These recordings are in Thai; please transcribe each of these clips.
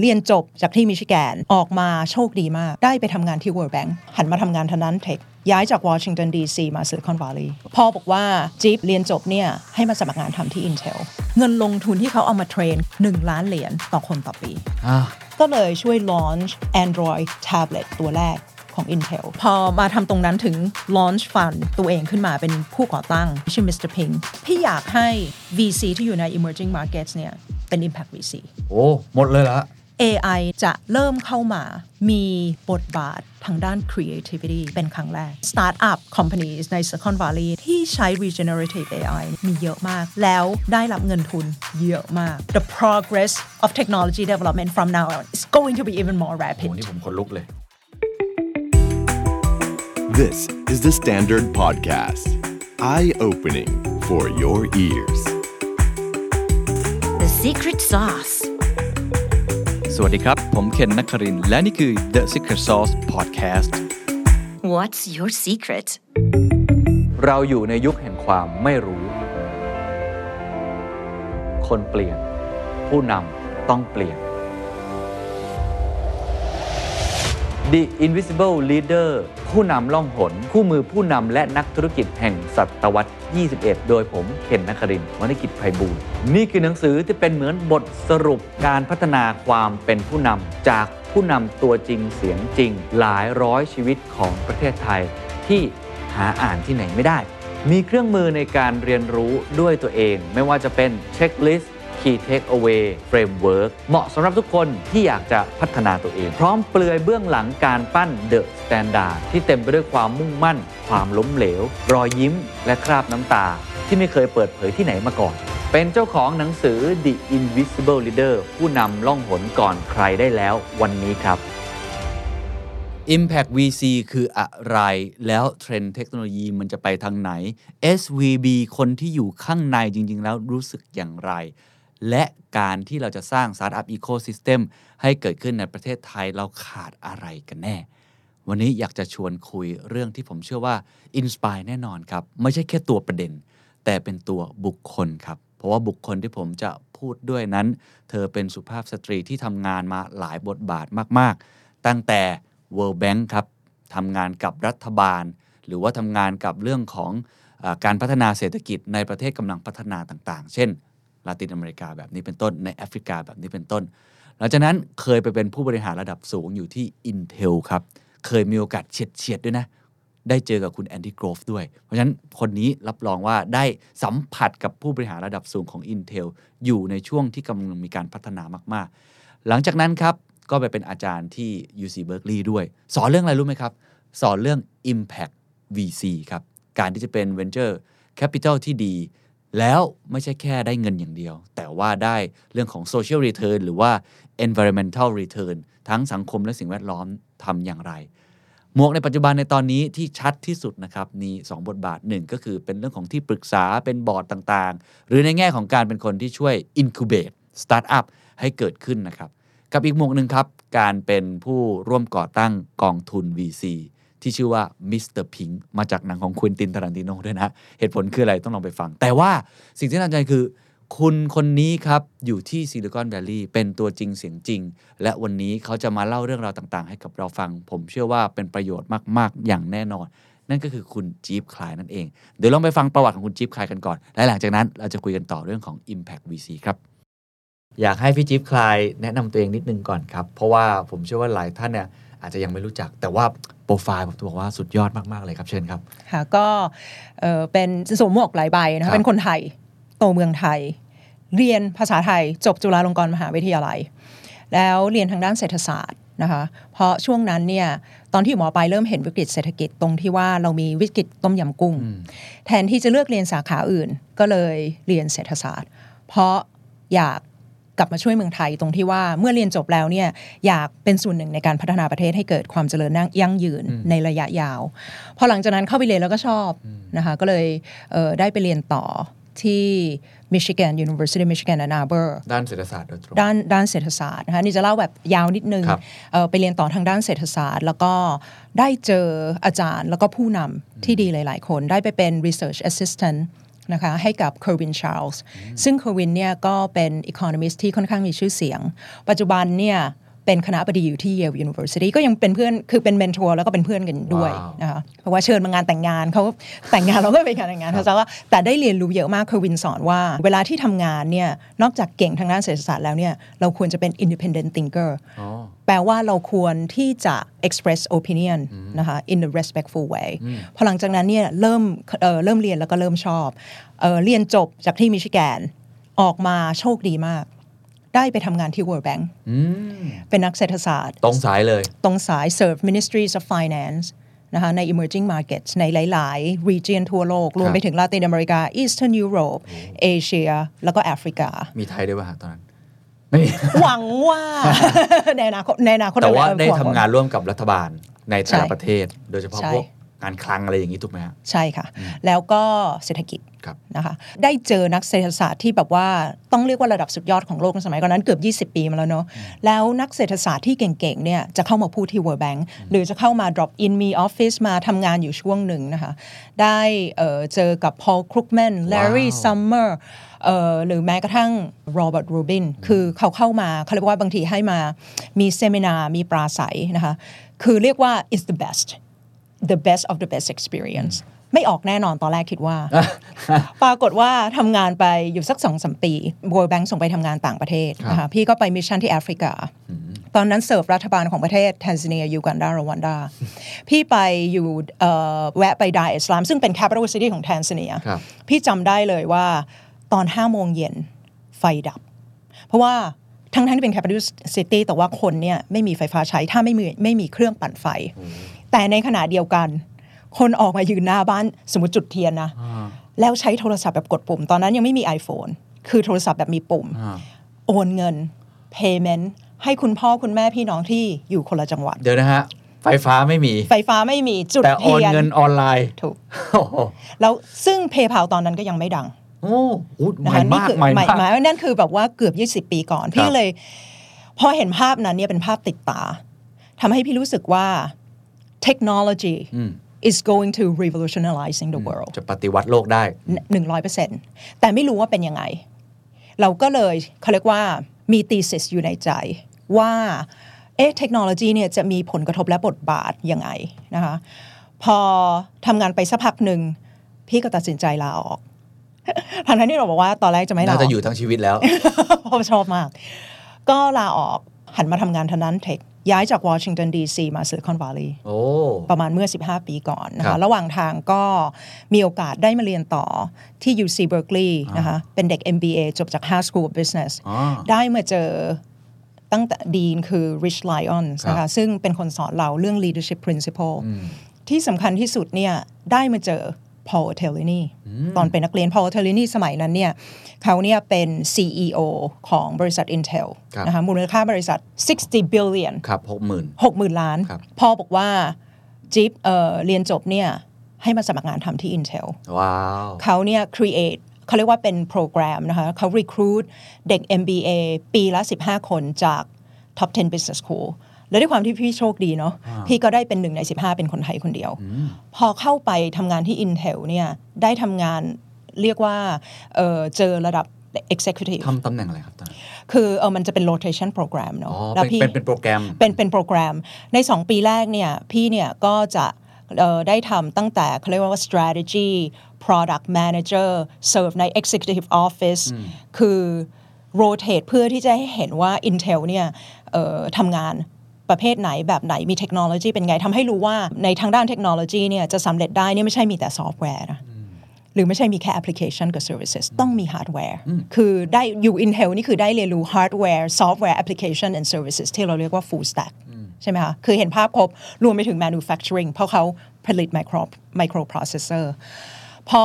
เรียนจบจากที่มิชิแกนออกมาโชคดีมาก ได้ไปทำงานที่ World Bank หันมาทำงานทางด้าน tech ย้ายจากวอชิงตันดีซีมาซิลิคอนวัลลีย์พ่อบอกว่าจิ๊บเรียนจบเนี่ยให้มาสมัครงานทำที่ Intel เงินลงทุนที่เขาเอามา train 1 ล้านเหรียญต่อคนต่อปีอ่าก็เลยช่วย launch Android tablet ตัวแรกของ Intel พอมาทำตรงนั้นถึง launch fund ตัวเองขึ้นมาเป็นผู้ก่อตั้ง ชื่อ Mr. Ping พี่อยากให้ VC ที่อยู่ใน emerging markets เนี่ยเป็น impact VC โอ้ หมดเลยละ AI จะเริ่มเข้ามามีบทบาททางด้าน creativity เป็นครั้งแรก Startup companies ใน Silicon Valley ที่ใช้ regenerative AI มีเยอะมาก แล้วได้รับเงินทุนเยอะมาก The progress of technology development from now on is going to be even more โอ้ rapid นี่ผมขนลุกเลย This is the Standard Podcast. Eye opening for your ears. The secret sauce. สวัสดีครับ ผมเคนนักครินทร์และนี่คือ The Secret Sauce Podcast What's your secret? เราอยู่ในยุคแห่งความไม่รู้ คนเปลี่ยน ผู้นำต้องเปลี่ยน The Invisible Leader ผู้นำล่องหน คู่มือผู้นำและนักธุรกิจแห่งศตวรรษ 21 โดยผมเคนนักครินวณิกิจไพบูลนี่คือหนังสือที่เป็นเหมือนบทสรุปการพัฒนาความเป็นผู้นำจากผู้นำตัวจริงเสียงจริง หลายร้อยชีวิตของประเทศไทย ที่หาอ่านที่ไหนไม่ได้ มีเครื่องมือในการเรียนรู้ด้วยตัวเอง ไม่ว่าจะเป็นเช็คลิสต์ Key Takeaway Framework เหมาะสำหรับทุกคนที่อยากจะพัฒนาตัวเอง พร้อมเปลือยเบื้องหลังการปั้น The Standard ที่เต็มไปด้วยความมุ่งมั่น ความล้มเหลว รอยยิ้ม และคราบน้ำตา ที่ไม่เคยเปิดเผยที่ไหนมาก่อน เป็นเจ้าของหนังสือ The Invisible Leader ผู้นำล่องหนก่อนใครได้แล้ววันนี้ครับ Impact VC คืออะไร แล้วเทรนด์เทคโนโลยีมันจะไปทางไหน SVB คนที่อยู่ข้างในจริง ๆ แล้วรู้สึกอย่างไร และการที่เราจะสร้าง Startup Ecosystem ให้เกิดขึ้นในประเทศไทยเราขาดอะไรกันแน่ วันนี้อยากจะชวนคุยเรื่องที่ผมเชื่อว่าอินสปายแน่นอนครับ ไม่ใช่แค่ตัวประเด็น แต่เป็นตัวบุคคลครับ เพราะว่าบุคคลที่ผมจะพูดด้วยนั้น เธอเป็นสุภาพสตรีที่ทำงานมาหลายบทบาทมาก ๆ ตั้งแต่ World Bank ครับทำงานกับรัฐบาล หรือว่าทำงานกับเรื่องของอการพัฒนาเศรษฐกิจในประเทศกำลังพัฒนาต่าง ๆ เช่น ลาตินอเมริกาแบบนี้เป็นต้นในแอฟริกาแบบนี้เป็นต้น หลังจากนั้นเคยไปเป็นผู้บริหารระดับสูงอยู่ที่ Intel ครับ เคยมีโอกาสเฉียดเฉียดๆด้วยนะ ได้เจอกับคุณแอนดี้โกรฟด้วย เพราะฉะนั้นคนนี้รับรองว่าได้สัมผัสกับผู้บริหารระดับสูงของ Intel อยู่ในช่วงที่กำลังมีการพัฒนามากๆ หลังจากนั้นครับก็ไปเป็นอาจารย์ที่ UC Berkeley ด้วย สอนเรื่องอะไรรู้ไหมครับ สอนเรื่อง Impact VC ครับ การที่จะเป็น Venture Capital ที่ดี แล้วไม่ใช่แค่ได้เงินอย่างเดียว แต่ว่าได้เรื่องของ Social Return หรือว่า Environmental Return ทั้งสังคมและสิ่งแวดล้อมทำอย่างไร หมวกในปัจจุบันในตอนนี้ที่ชัดที่สุดนะครับมี 2 บทบาทหนึ่งก็คือเป็นเรื่องของที่ปรึกษาเป็นบอร์ดต่างๆ หรือในแง่ของการเป็นคนที่ช่วย incubate startup ให้เกิดขึ้นนะครับ กับอีกหมวกหนึ่งครับ การเป็นผู้ร่วมก่อตั้งกองทุน VC ที่ชื่อว่า Mr. Pink มาจากหนังของควินตินทารันติโนด้วยนะ เหตุผลคืออะไรต้องลองไปฟัง แต่ว่าสิ่งที่น่าสนใจคือ คุณคนนี้ครับ อยู่ที่ซิลิคอนแวลลีย์เป็นตัวจริงเสียงจริง และวันนี้เขาจะมาเล่าเรื่องราวต่างๆ ให้กับเราฟัง ผมเชื่อว่าเป็นประโยชน์มากๆ อย่างแน่นอน นั่นก็คือคุณจี๊บคลายนั่นเอง เดี๋ยวลองไปฟังประวัติของคุณจี๊บคลายกันก่อน และหลังจากนั้นเราจะคุยกันต่อเรื่องของ Impact VC ครับอยากให้พี่จิ๊บคลายแนะนำตัวเองนิดนึงก่อนครับ เพราะว่าผมเชื่อว่าหลายท่านเนี่ยอาจจะยังไม่รู้จัก แต่ว่า โปรไฟล์ผมจะบอกว่าสุดยอดมาก ๆ เลยครับเชิญครับ ค่ะ ก็เอ่อเป็นสวมหมวกหลายใบนะครัคะบเป็นคนไทยโตเมืองไทย เรียนภาษาไทยจบจุฬาลงกรณ์มหาวิทยาลัย แล้วเรียนทางด้านเศรษฐศาสตร์นะคะเพราะช่วงนั้นเนี่ยตอนที่อยู่หมอปลายเริ่มเห็นวิกฤตเศรษฐกิจตรงที่ว่าเรามีวิกฤตต้มยำกุ้ง แทนที่จะเลือกเรียนสาขาอื่น ก็เลยเรียนเศรษฐศาสตร์ เพราะอยาก กลับมาช่วยเมืองไทยตรงที่ว่าเมื่อเรียนจบแล้วเนี่ยอยากเป็นส่วนหนึ่งในการพัฒนาประเทศให้เกิดความเจริญยั่งยืนในระยะยาว พอหลังจากนั้นเข้าไปเรียนแล้วก็ชอบนะคะก็เลยเอ่อได้ไปเรียนต่อที่ Michigan University of Michigan Ann Arbor ด้านเศรษฐศาสตร์โดยตรงด้านด้านเศรษฐศาสตร์นะคะนี่จะเล่าแบบยาวนิดนึงครับเอ่อไปเรียนต่อทางด้านเศรษฐศาสตร์ แล้วก็ได้เจออาจารย์แล้วก็ผู้นำที่ดีหลาย ๆ คนได้ไปเป็น research assistant นะคะให้กับ Kerwin Charles ซึ่ง Kerwin เนี่ยก็เป็น economist ที่ค่อนข้างมีชื่อเสียง ปัจจุบันเนี่ย เป็นคณบดีอยู่ที่ Yale University ก็ยังเป็นเพื่อนคือเป็น mentor แล้วก็เป็นเพื่อนกันด้วยว้าวนะคะเพราะว่าเชิญมางานแต่งงานเขาแต่งงานเราก็ไปงานแต่งงานเขาจะว่าแต่ได้เรียนรู้เยอะมาก Kerwin สอนว่า เวลาที่ทำงานเนี่ยนอกจากเก่งทางด้านเศรษฐศาสตร์แล้วเนี่ยเราควรจะเป็น independent thinker อ๋อแปลว่าเราควรที่จะ express opinion นะคะ in a respectful way พอหลังจากนั้นเนี่ยเริ่มเอ่อเริ่มเรียนแล้วก็เริ่มชอบเอ่อเรียนจบจากที่มิชิแกนออกมาโชคดีมาก ได้ไปทำงานที่ World Bank เป็นนักเศรษฐศาสตร์ ตรงสายเลย ตรงสาย serve ministries of finance นะคะใน emerging markets ในหลาย ๆ region ทั่วโลก รวมไปถึงลาตินอเมริกา Eastern Europe เอเชีย แล้วก็แอฟริกา มีไทยด้วยป่ะฮะตอนนั้นไม่มีหวังว่าในอนาคตในอนาคตแต่ว่าเรได้หวัทำงานร่วมกับรัฐบาลในแต่ละใช่ประเทศ โดยเฉพาะใช่พวกการคลังอะไรอย่างนี้ถูกไหมฮะใช่ค่ะ แล้วก็เศรษฐกิจครับ นะคะได้เจอนักเศรษฐศาสตร์ที่แบบว่าต้องเรียกว่าระดับสุดยอดของโลกในสมัยก่อนนั้นเกือบ 20 ปีมาแล้วเนาะแล้วนักเศรษฐศาสตร์ที่เก่งๆเนี่ยจะเข้ามาพูดที่ World Bank หรือจะเข้ามา drop in มีออฟฟิศมาทำงานอยู่ช่วงหนึ่งนะคะได้เอ่อเจอกับ Paul Krugman Larry ว้าว Summers เอ่อหรือแม้กระทั่ง Robert Rubin คือเขาเข้ามาเขาเรียกว่าบางทีให้มามี seminar มีปราศรัยนะคะคือเรียกว่า is the best the best of the best experience ไม่ออกแน่นอนตอนแรกคิดว่า ปรากฏว่าทำงานไปอยู่สักสองสามปี World Bank ส่งไปทำงานต่างประเทศนะคะพี่ก็ไป mission ที่แอฟริกา ตอนนั้นเสิร์ฟรัฐบาลของประเทศแทนซาเนียยูกันดา รวันดา พี่ไปอยู่เอ่อแวะไปดาร์เอสลาม ซึ่งเป็น capital city ของแทนซาเนียครับพี่จำได้เลยว่าตอน5โมงเย็นไฟดับ เพราะว่าทั้งทั้งที่เป็น capital city แต่ว่าคนเนี่ยไม่มีไฟฟ้าใช้ถ้าไม่มีไม่มีเครื่องปั่นไฟ แต่ในขณะเดียวกัน คนออกมายืนหน้าบ้านสมมติจุดเทียนนะแล้วใช้โทรศัพท์แบบกดปุ่ม ตอนนั้นยังไม่มี iPhone คือโทรศัพท์แบบมีปุ่ม โอนเงิน payment ให้คุณพ่อคุณแม่พี่น้องที่อยู่คนละจังหวัด เดี๋ยวนะฮะ ไฟฟ้าไม่มี ไฟฟ้าไม่มีจุดแต่โอเทีนยนเงินออนไลน์ถูกโอ้โหแล้วซึ่ง PayPal ตอนนั้นก็ยังไม่ดัง โอ้โหใหนะม่คะนี่มากคือใหม่ใหม่มากหมายว่านั่นคือแบบว่าเกือบ 20 ปีก่อนคพี่รับเลย พอเห็นภาพนั้นเนี่ยเป็นภาพติดตาทำให้พี่รู้สึกว่า technology is going to revolutionizing the world จะปฏิวัติโลกได้หนึ่งร้อยเปอร์เซ็นต์แต่ไม่รู้ว่าเป็นยังไง เราก็เลยเขาเรียกว่ามี thesis อยู่ในใจว่าเอ๊ะเทคโนโลยีเนี่ยจะมีผลกระทบและบทบาทยังไงนะคะพอทำงานไปสักพักหนึ่ง พี่ก็ตัดสินใจลาออกทางนั้นที่เราบอกว่าตอนแรกจะไม่ลาอน่าจะอยู่ทั้งชีวิตแล้วเพราะชอบมาก ก็ลาออกหันมาทำงานทางด้าน tech ย้ายจากวอชิงตันดีซีมาซิลิคอนวัลลีย์โอ้ประมาณเมื่อ 15 ปีก่อนนะครับ คะ ระหว่างทางก็มีโอกาสได้มาเรียนต่อที่ UC Berkeley นะคะเป็นเด็ก MBA จบจาก Harvard School of Business อ๋อได้มาเจอตั้งแต่ดีนคือ Rich Lyons นะครัคะบซึ่งเป็นคนสอนเราเรื่อง leadership principle ที่สำคัญที่สุดเนี่ยได้มาเจอ Paul t e l l i n i ตอนเป็นนักเรียน Paul t e l l i n i สมัยนั้นเนี่ยเขาเนี่ยเป็น CEO ของบริษัท Intel ครับนะคะมูลค่าบริษัท 60 billion ครับหกหมื่นหกหมื่นล้านครับพ่อบอกว่าจิ๊บเอ่อเรียนจบเนี่ยให้มาสมัครงานทำที่ Intel ว้าวเขาเนี่ย create เขาเรียกว่าเป็นโปรแกรมนะคะเขา recruit เด็ก MBA ปีละ 15 คนจาก top 10 business school แล้วด้วยความที่พี่โชคดีเนาะพี่ก็ได้เป็นหนึ่งใน 15 เป็นคนไทยคนเดียว พอเข้าไปทำงานที่ Intel เนี่ยได้ทำงานเรียกว่าเอ่อเจอระดับ executive ทำตำแหน่งอะไรครับตอนนั้นคือเออมันจะเป็น rotation program เนาะอ๋อแล้วเป็นพี่เป็นเป็นโปรแกรมเป็นเป็นโปรแกรม ใน 2 ปีแรกเนี่ยพี่เนี่ยก็จะเอ่อได้ทำตั้งแต่เขาเรียกว่า strategy product manager serve ใน executive office คือ rotate เพื่อที่จะให้เห็นว่า Intel เนี่ยเอ่อทำงาน ประเภทไหนแบบไหนมีเทคโนโลยีเป็นไงทำให้รู้ว่าในทางด้านเทคโนโลยีเนี่ยจะสำเร็จได้เนี่ยไม่ใช่มีแต่ซอฟต์แวร์นะหรือไม่ใช่มีแค่แอปพลิเคชันกับ services ต้องมีฮาร์ดแวร์ คือได้อยู่ Intel นี่คือได้เรียนรู้ฮาร์ดแวร์ซอฟต์แวร์แอปพลิเคชัน and services ที่เราเรียกว่า full stack ใช่ไหมคะ คือเห็นภาพครบ รวมไปถึง manufacturing เพราะเขาผลิต micro microprocessor พอ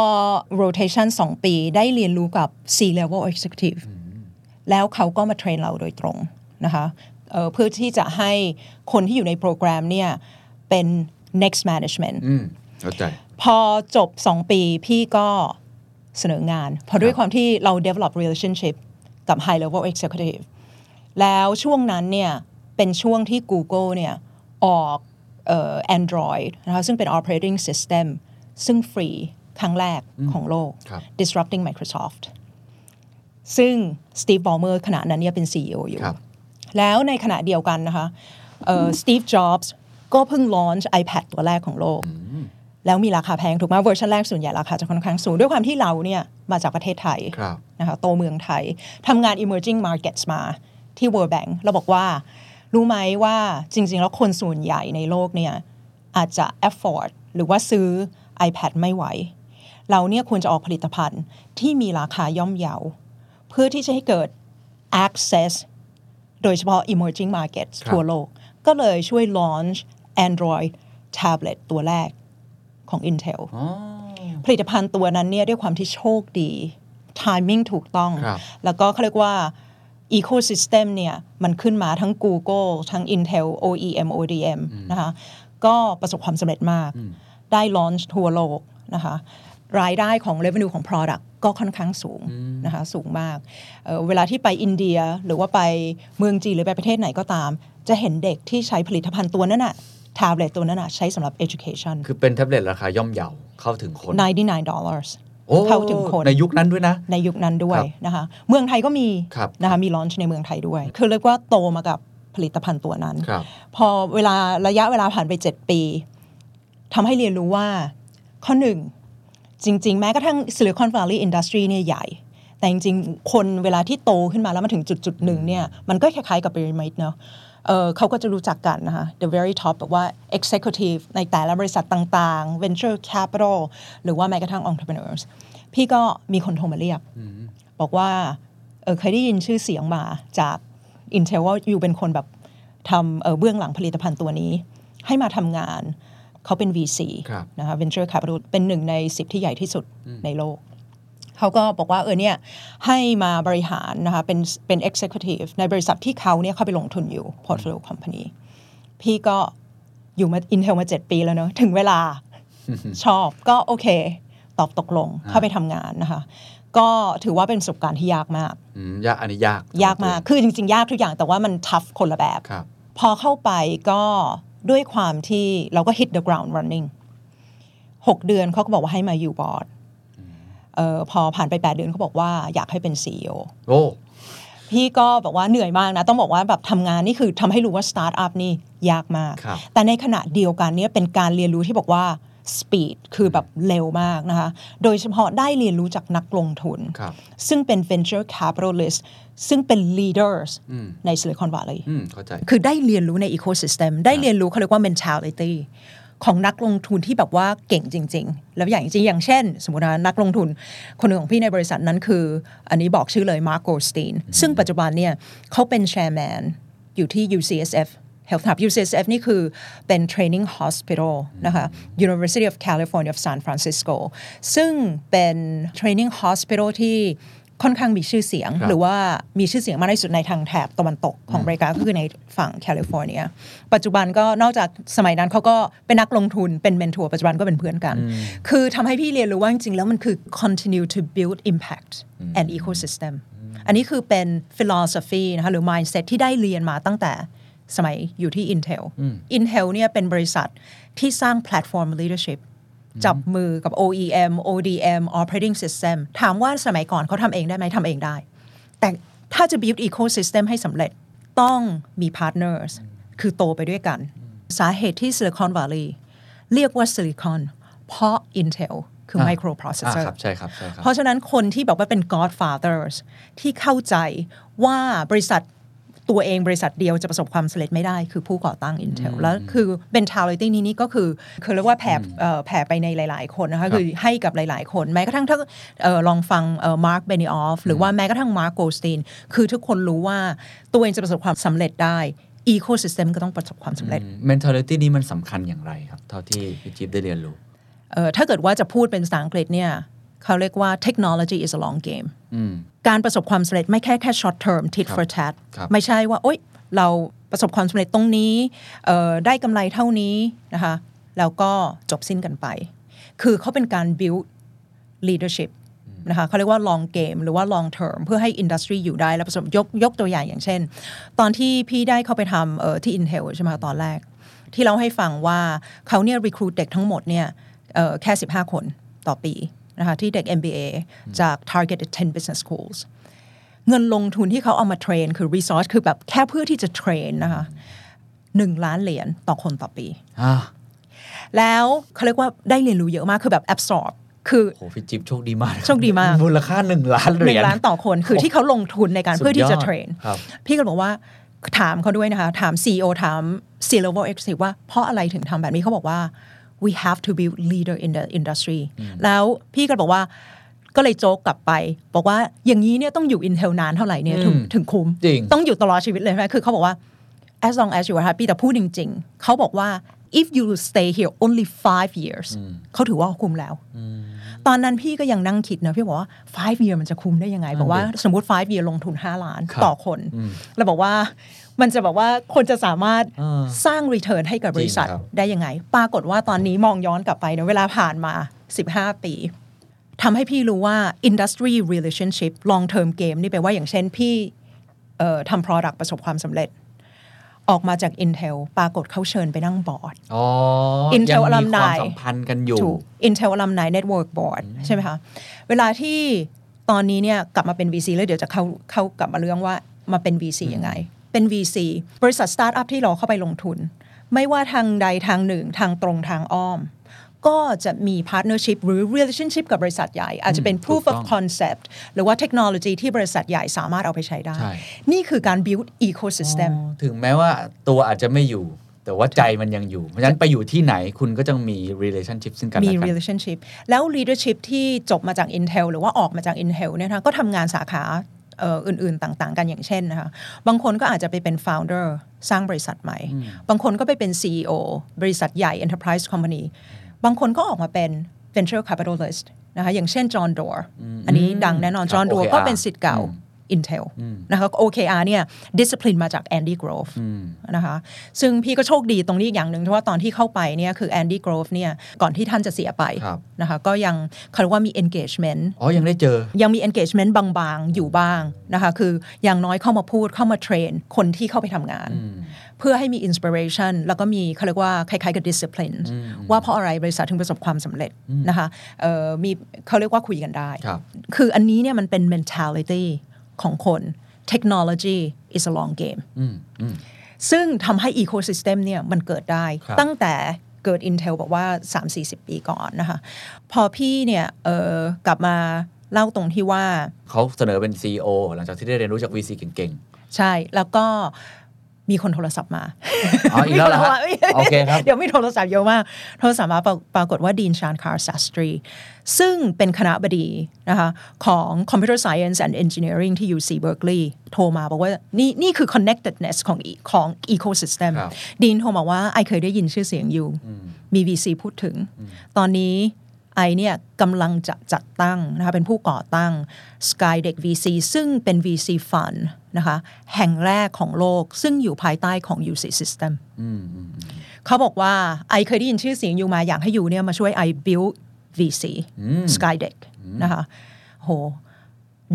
rotation 2 ปีได้เรียนรู้กับ C level executive แล้วเขาก็มา train เราโดยตรงนะคะ เอ่อเพื่อที่จะให้คนที่อยู่ในโปรแกรมเนี่ยเป็น next management อืมเข้าใจพอจบ 2 ปีพี่ก็เสนองานเพราะด้วยความที่เรา develop relationship กับ high level executive แล้วช่วงนั้นเนี่ยเป็นช่วงที่ Google เนี่ยออกเอ่อ Android นะคะซึ่งเป็น operating system ซึ่งฟรีครั้งแรกของโลกครับ disrupting Microsoft ซึ่งสตีฟบอลเมอร์ขณะนั้นเนี่ยเป็น CEO อยู่ครับ แล้วในขณะเดียวกันนะคะSteve Jobs ก็เพิ่ง launch iPad ตัวแรกของโลก แล้วมีราคาแพงถูกไหมเวอร์ชันแรกส่วนใหญ่ราคาจะค่อนข้างสูง ด้วยความที่เราเนี่ยมาจากประเทศไทยครับนะคะโตเมืองไทยทำงาน emerging markets มาที่ World Bank เราบอกว่า รู้ไหมว่าจริง ๆ แล้วคนส่วนใหญ่ในโลกเนี่ยอาจจะ afford หรือว่าซื้อ iPad ไม่ไหว เราเนี่ยควรจะออกผลิตภัณฑ์ที่มีราคาย่อมเยา เพื่อที่จะให้เกิด access โดยเฉพาะ emerging markets ครับทั่วโลก ก็เลยช่วย launch Android tablet ตัวแรกของ Intel ผลิตภัณฑ์ตัวนั้นเนี่ยด้วยความที่โชคดี timing ถูกต้องครับแล้วก็เขาเรียกว่า ecosystem เนี่ยมันขึ้นมาทั้ง Google ทั้ง Intel OEM ODM นะคะก็ประสบความสำเร็จมาก ได้ launch ทั่วโลกนะคะ รายได้ของ revenue ของ product ก็ค่อนข้างสูงนะคะสูงมากเอ่อเวลาที่ไปอินเดียหรือว่าไปเมืองจีนหรือไปประเทศไหนก็ตาม จะเห็นเด็กที่ใช้ผลิตภัณฑ์ตัวนั้นน่ะ tablet ตัวนั้นน่ะใช้สำหรับ education คือเป็นแท็บเล็ตราคาย่อมเยาเข้าถึงคน 99 dollars โอ้เข้าถึงคนในยุคนั้นด้วยนะ ในยุคนั้นด้วยครับนะคะเมืองไทยก็มีครับนะคะมีลอนช์ในเมืองไทยด้วย คือเรียกว่าโตมากับผลิตภัณฑ์ตัวนั้นครับพอเวลาระยะเวลาผ่านไป 7 ปีทำให้เรียนรู้ว่าข้อหนึ่ง จริง ๆ แม้กระทั่ง Silicon Valley Industry เนี่ยใหญ่ แต่จริง ๆ คนเวลาที่โตขึ้นมาแล้วมาถึงจุดจุดๆหนึ่งเนี่ยมันก็คล้ายๆกับ pyramid เนาะเอ่อเขาก็จะรู้จักกันนะคะ the very top แบบว่า executive ในแต่ละบริษัทต่างๆ venture capital หรือว่าแม้กระทั่ง entrepreneurs พี่ก็มีคนโทรมาเรียก บอกว่าเออเคยได้ยินชื่อเสียงมาจาก Intel ว่าอยู่เป็นคนแบบทำเอ่อเบื้องหลังผลิตภัณฑ์ตัวนี้ ให้มาทำงาน เขาเป็น VC ครับนะคะ Venture Capital เป็นหนึ่งในสิบที่ใหญ่ที่สุดในโลก เขาก็บอกว่าเออเนี่ยให้มาบริหารนะคะเป็นเป็น Executive ในบริษัทที่เขาเนี่ยเข้าไปลงทุนอยู่ Portfolio Company พี่ก็อยู่มา Intel มา 7 ปีแล้วเนอะถึงเวลาชอบก็โอเค ตอบตกลงเข้าไปทำงานนะคะก็ถือว่าเป็นประสบการณ์ที่ยากมากอืมยากอันนี้ยาก ยากมาก คือจริง ๆ ยากทุกอย่างแต่ว่ามัน tough คนละแบบครับพอเข้าไปก็ ด้วยความที่เราก็ hit the ground running 6เดือนเขาก็บอกว่าให้มาอยู่บอร์ดเออพอผ่านไป8เดือนเขาบอกว่าอยากให้เป็น CEO โอ้พี่ก็บอกว่าเหนื่อยมากนะ ต้องบอกว่าแบบทำงานนี่คือทำให้รู้ว่าสตาร์ทอัพนี่ยากมากครับแต่ในขณะเดียวกันเนี่ยเป็นการเรียนรู้ที่บอกว่า speed คือแบบเร็วมากนะคะ โดยเฉพาะได้เรียนรู้จากนักลงทุนครับซึ่งเป็น venture capitalist ซึ่งเป็น leaders ใน Silicon Valley อืมเข้าใจคือได้เรียนรู้ใน ecosystem ได้เรียนรู้เขาเรียกว่า mentality ของนักลงทุนที่แบบว่าเก่งจริง ๆ แล้วอย่างจริงอย่างเช่น สมมตินะนักลงทุน คนหนึ่งของพี่ในบริษัทนั้นคือ อันนี้บอกชื่อเลยมาร์ g โกสตีนซึ่งปัจจุบันเนี่ยเขาเป็น chairman อยู่ที่ UCSF Health Hub UCSF นี่คือเป็น training hospital นะคะ University of California of San Francisco ซึ่งเป็น training hospital ที่ค่อนข้างมีชื่อเสียงครับหรือว่ามีชื่อเสียงมากที่สุดในทางแถบตะวันตกของอเมริกาก็คือในฝั่งแคลิฟอร์เนีย ปัจจุบันก็นอกจากสมัยนั้นเขาก็เป็นนักลงทุนเป็น mentor ปัจจุบันก็เป็นเพื่อนกัน คือทำให้พี่เรียนรู้ว่าจริงๆ แล้วมันคือ continue to build impact and ecosystem อันนี้คือเป็น philosophy นะคะหรือ mindset ที่ได้เรียนมาตั้งแต่ สมัยอยู่ที่ Intel Intel เนี่ยเป็นบริษัทที่สร้าง platform leadership จับมือกับ OEM ODM operating system ถามว่าสมัยก่อนเขาทำเองได้ไหมทำเองได้ แต่ถ้าจะ build ecosystem ให้สำเร็จต้องมี partners คือโตไปด้วยกัน สาเหตุที่ Silicon Valley เรียกว่า Silicon เพราะ Intel คืออ่า microprocessor อ่าครับใช่ครับใช่ครับ เพราะฉะนั้นคนที่บอกว่าเป็น godfathers ที่เข้าใจว่าบริษัท ตัวเองบริษัทเดียวจะประสบความสำเร็จไม่ได้คือผู้ก่อตั้ง Intel แล้วคือ mentality นี้นี่ก็คือคือเรียกว่าแผ่เอ่อแผ่ไปในหลาย ๆ คนนะคะคือให้กับหลาย ๆ คนแม้กระทั่งถ้าเอ่อลองฟังมาร์คเบนิออฟหรือว่าแม้กระทั่งมาร์คโกลสตีนคือทุกคนรู้ว่าตัวเองจะประสบความสำเร็จได้ ecosystem ก็ต้องประสบความสำเร็จ mentality นี้มันสำคัญอย่างไรครับ เท่าที่พี่จิ๊บได้เรียนรู้ เอ่อถ้าเกิดว่าจะพูดเป็นภาษาอังกฤษเนี่ย เขาเรียกว่า technology is a long game การประสบความสำเร็จไม่แค่แค่ short term tit ครับ for tat ครับไม่ใช่ว่า โอ๊ย เราประสบความสำเร็จตรงนี้เอ่อได้กำไรเท่านี้นะคะแล้วก็จบสิ้นกันไป คือเขาเป็นการ build leadership นะคะเขาเรียกว่า long game หรือว่า long term เพื่อให้ industry อยู่ได้ และประสบยกยกตัวอย่างอย่างเช่น ตอนที่พี่ได้เข้าไปทำเอ่อที่ Intel ใช่ไหมคะตอนแรก ที่เราให้ฟังว่าเขาเนี่ย recruit เด็กทั้งหมดเนี่ยเอ่อแค่ 15 คนต่อปี นะคะที่เด็ก MBA จาก Targeted 10 Business Schools เงินลงทุนที่เขาเอามาเทรน คือ resource คือแบบแค่เพื่อที่จะเทรนนะคะหนึ่งล้านเหรียญต่อคนต่อปีอ่าแล้วเขาเรียกว่าได้เรียนรู้เยอะมากคือแบบ absorb คือโหพี่จิ๊บโชคดีมากโชคดีมากมูลค่าหนึ่งล้านเหหรีนึ่ยงญล้านต่อคนคือที่เขาลงทุนในการสุดเพื่อที่จะยอดเทรนครับพี่ก็บอกว่าถามเขาด้วยนะคะ ถาม CEO ถาม C level executive ว่าเพราะอะไรถึงทำแบบนี้เขาบอกว่า we have to be leader in the industry แล้วพี่ก็บอกว่าก็เลยโจ๊กกลับไป บอกว่าอย่างนี้เนี่ยต้องอยู่ Intel นานเท่าไหร่เนี่ยถึงอืมถึงคุ้มจริงต้องอยู่ตลอดชีวิตเลยใช่ไหมคือเขาบอกว่า as long as you are happy แต่พูดจริง ๆ เขาบอกว่า if you stay here only five years เขาถือว่าคุ้มแล้ว ตอนนั้นพี่ก็ยังนั่งคิดนะพี่บอกว่า five year มันจะคุ้มได้ยังไง บอกว่าสมมติ five year ลงทุน 5 ล้านครับต่อคนเราบอกว่า มันจะบอกว่าคนจะสามารถอ่าสร้าง return ให้กับบริษัทจริงครับได้ยังไง ปรากฏว่าตอนนี้มองย้อนกลับไปเนะเวลาผ่านมา 15 ปีทำให้พี่รู้ว่า industry relationship long term game นี่แปลว่าอย่างเช่นพี่เอ่อทำ product ประสบความสำเร็จ ออกมาจาก Intel ปรากฏเขาเชิญไปนั่งบอร์ดอ๋อ Intel ยังมีความ alumni สัมพันธ์กันอยู่ถูก Intel Alumni Network Board ใช่ไหมคะ เวลาที่ตอนนี้เนี่ยกลับมาเป็น VC แล้วเดี๋ยวจะเข้าเข้ากลับมาเรื่องว่ามาเป็น VC ยังไง เป็น VC บริษัทสตาร์ทอัพที่เราเข้าไปลงทุน ไม่ว่าทางใดทางหนึ่งทางตรงทางอ้อม ก็จะมี partnership หรือ relationship กับบริษัทใหญ่ อาจจะเป็น proof ถู of กต้อง concept หรือว่าเทคโนโลยีที่บริษัทใหญ่สามารถเอาไปใช้ได้ใช่นี่คือการ build ecosystem อ๋อถึงแม้ว่าตัวอาจจะไม่อยู่แต่ว่าใจมันยังอยู่ เพราะฉะนั้นไปอยู่ที่ไหนคุณก็ต้องมี relationship ซึ่งกันมีและกัน relationship แล้ว leadership ที่จบมาจาก Intel หรือว่าออกมาจาก Intel เนี่ยนะคะก็ทำงานสาขาเอ่ออื่นๆ ต่าง ๆ กันอย่างเช่นนะคะบางคนก็อาจจะไปเป็น founder สร้างบริษัทใหม่ บางคนก็ไปเป็น CEO บริษัทใหญ่ enterprise company บางคนก็ออกมาเป็น venture capitalist นะคะอย่างเช่น John Doerr อันนี้ดังแน่นอนครับ John Doerr OKR ก็เป็นสิทธิ์เก่าอืม Intel นะคะ OKR เนี่ย discipline มาจาก Andy Grove นะคะซึ่งพี่ก็โชคดีตรงนี้อีกอย่างหนึ่งเพราะว่าตอนที่เข้าไปเนี่ยคือ Andy Grove เนี่ยก่อนที่ท่านจะเสียไปครับนะคะก็ยังเขาเรียกว่ามี engagement อ๋อ ยังได้เจอ ยังมี engagement บางๆ อยู่บ้างนะคะคืออย่างน้อยเข้ามาพูดเข้ามาเทรน คนที่เข้าไปทำงาน เพื่อให้มี inspiration แล้วก็มีเขาเรียกว่าคล้ายๆกับ discipline ว่าเพราะอะไรบริษัทถึงประสบความสำเร็จนะคะเอ่อมีเขาเรียกว่าคุยกันได้ครับคืออันนี้เนี่ยมันเป็น mentality ของคน technology is a long game อืมอืมซึ่งทำให้ ecosystem เนี่ยมันเกิดได้ครับตั้งแต่เกิด Intel บอกว่า 3-40 ปีก่อนนะคะ พอพี่เนี่ยเออกลับมาเล่าตรงที่ว่า เขาเสนอเป็น CEO หลังจากที่ได้เรียนรู้จาก VC เก่งใช่แล้วก็ มีคนโทรศัพท์มาอ๋ออีกแล้วเหรอฮะมีคนโทรมาโอเคครับ เดี๋ยวมีโทรศัพท์เยอะมากโทรศัพท์มาปราปรากฏว่า dean Shankar Sastry ซึ่งเป็นคณบดีนะคะของ Computer Science and Engineering ที่ UC Berkeley โทรมาบอกว่า นี่นี่คือ connectedness ของของ ecosystem ครับดีนโทรมาว่าไอเคยได้ยินชื่อเสียงอยู่มี VC พูดถึง ตอนนี้ ไอเนี่ยกำลังจะจัดตั้งนะคะเป็นผู้ก่อตั้ง Sky Deck VC ซึ่งเป็น VC Fund นะคะแห่งแรกของโลกซึ่งอยู่ภายใต้ของ UC System เขาบอกว่าไอเคยได้ยินชื่อเสียงอยู่มาอยากให้อยู่เนี่ยมาช่วยไอ build VC Sky Deck นะคะโห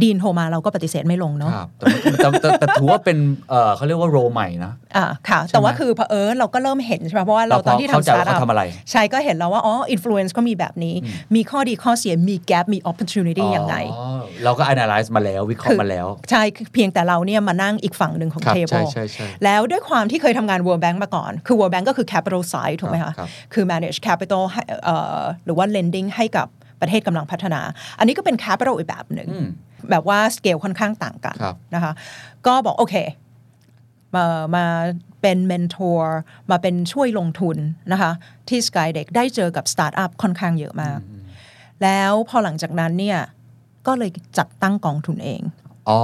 ดีนโทรมาเราก็ปฏิเสธไม่ลงๆเนาะครับแต่แต่แต่แต่ถือว่าเป็นเอ่อเขาเรียกว่าโรใหม่นะอ่าค่ะ แต่ว่าคือเผอิญเราก็เริ่มเห็นใช่ไหมเพราะว่าเราเราพอตอนที่เข้าทำใจสตาร์ทว่าอัเขาทำอะไรใช่ก็เห็นแล้วว่า อ๋ออินฟลูเอนซ์ก็มีแบบนี้ มีข้อดีข้อเสียมีแก p มี opportunity ยังไงอ๋อเราก็ analyze มาแล้ว วิเคราะห์มาแล้ว ใช่คือเพียงแต่เราเนี่ยมานั่งอีกฝั่งหนึ่งของครับเทเบิใช่ลใช่ใช่แล้วด้วยความที่เคยทำงาน World Bank มาก่อน คือ World Bank ก็คือ capital side ถูกไหมครัคะบครับคือ manage capital ให้เอ่อหรือว่า lending ให้กับ ประเทศกำลังพัฒนา อันนี้ก็เป็น capital อีกแบบหนึ่งแบบว่า scale ค่อนข้างต่างกันครับนะคะก็บอกโอเคมามาเป็น mentor มาเป็นช่วยลงทุนนะคะที่ Skydeck ได้เจอกับสตาร์ทอัพค่อนข้างเยอะมาก แล้วพอหลังจากนั้นเนี่ยก็เลยจัดตั้งกองทุนเองอ๋อ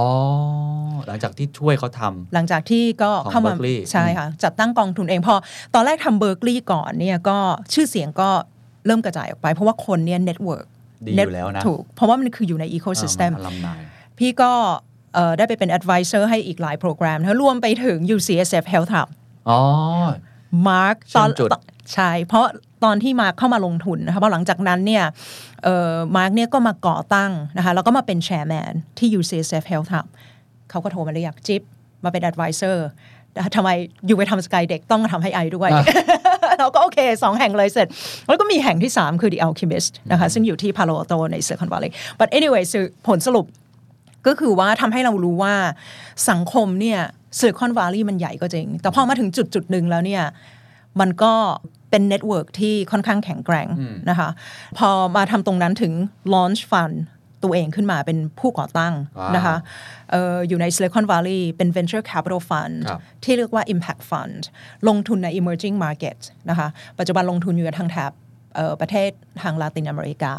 หลังจากที่ช่วยเขาทำหลังจากที่ก็ของเข้ามา Berkeley ใช่ค่ะจัดตั้งกองทุนเองพอตอนแรกทำเบอร์กลีย์ก่อนเนี่ยก็ชื่อเสียงก็ เริ่มกระจายออกไป เพราะว่าคนเนี่ย network ดีอยู่แล้วนะถูกเพราะว่ามันคืออยู่ใน ecosystem ลำนายพี่ก็เอ่อได้ไปเป็น advisor ให้อีกหลายโปรแกรมนะรวมไปถึง UCSF Health Hub อ๋อ มาร์คเชื่ตออนมจุดใช่ เพราะตอนที่มาร์คเข้ามาลงทุนนะคะเพราะหลังจากนั้นเนี่ยเอ่อมาร์คเนี่ยก็มาก่อตั้งนะคะแล้วก็มาเป็น chairman ที่ UCSF Health Hub เขาก็โทรมาเรียกจิ๊บมาเป็น advisor ทำไม you ไปทำ Skydeck ต้องมาทำให้ I ด้วยอะ เราก็โอเคสองแห่งเลยเสร็จ แล้วก็มีแห่งที่ 3 คือ The Alchemist นะคะซึ่งอยู่ที่ Palo Alto ใน Silicon Valley but anyway คือผลสรุปก็คือว่าทำให้เรารู้ว่าสังคมเนี่ยซิลิคอนว l ล e y มันใหญ่ก็จริง แต่พอมาถึงจุดจุดหนึ่งแล้วเนี่ย มันก็เป็น network ที่ค่อนข้างแข็งแกร่งนะคะ พอมาทำตรงนั้นถึง launch fund ตัวเองขึ้นมาเป็นผู้ก่อตั้งว้าวนะคะเอออยู่ใน Silicon Valley เป็น venture capital fund ครับที่เรียกว่า impact fund ลงทุนใน emerging market นะคะ ปัจจุบันลงทุนอยู่ทางแถบเอ่อ ประเทศทางลาตินอเมริกา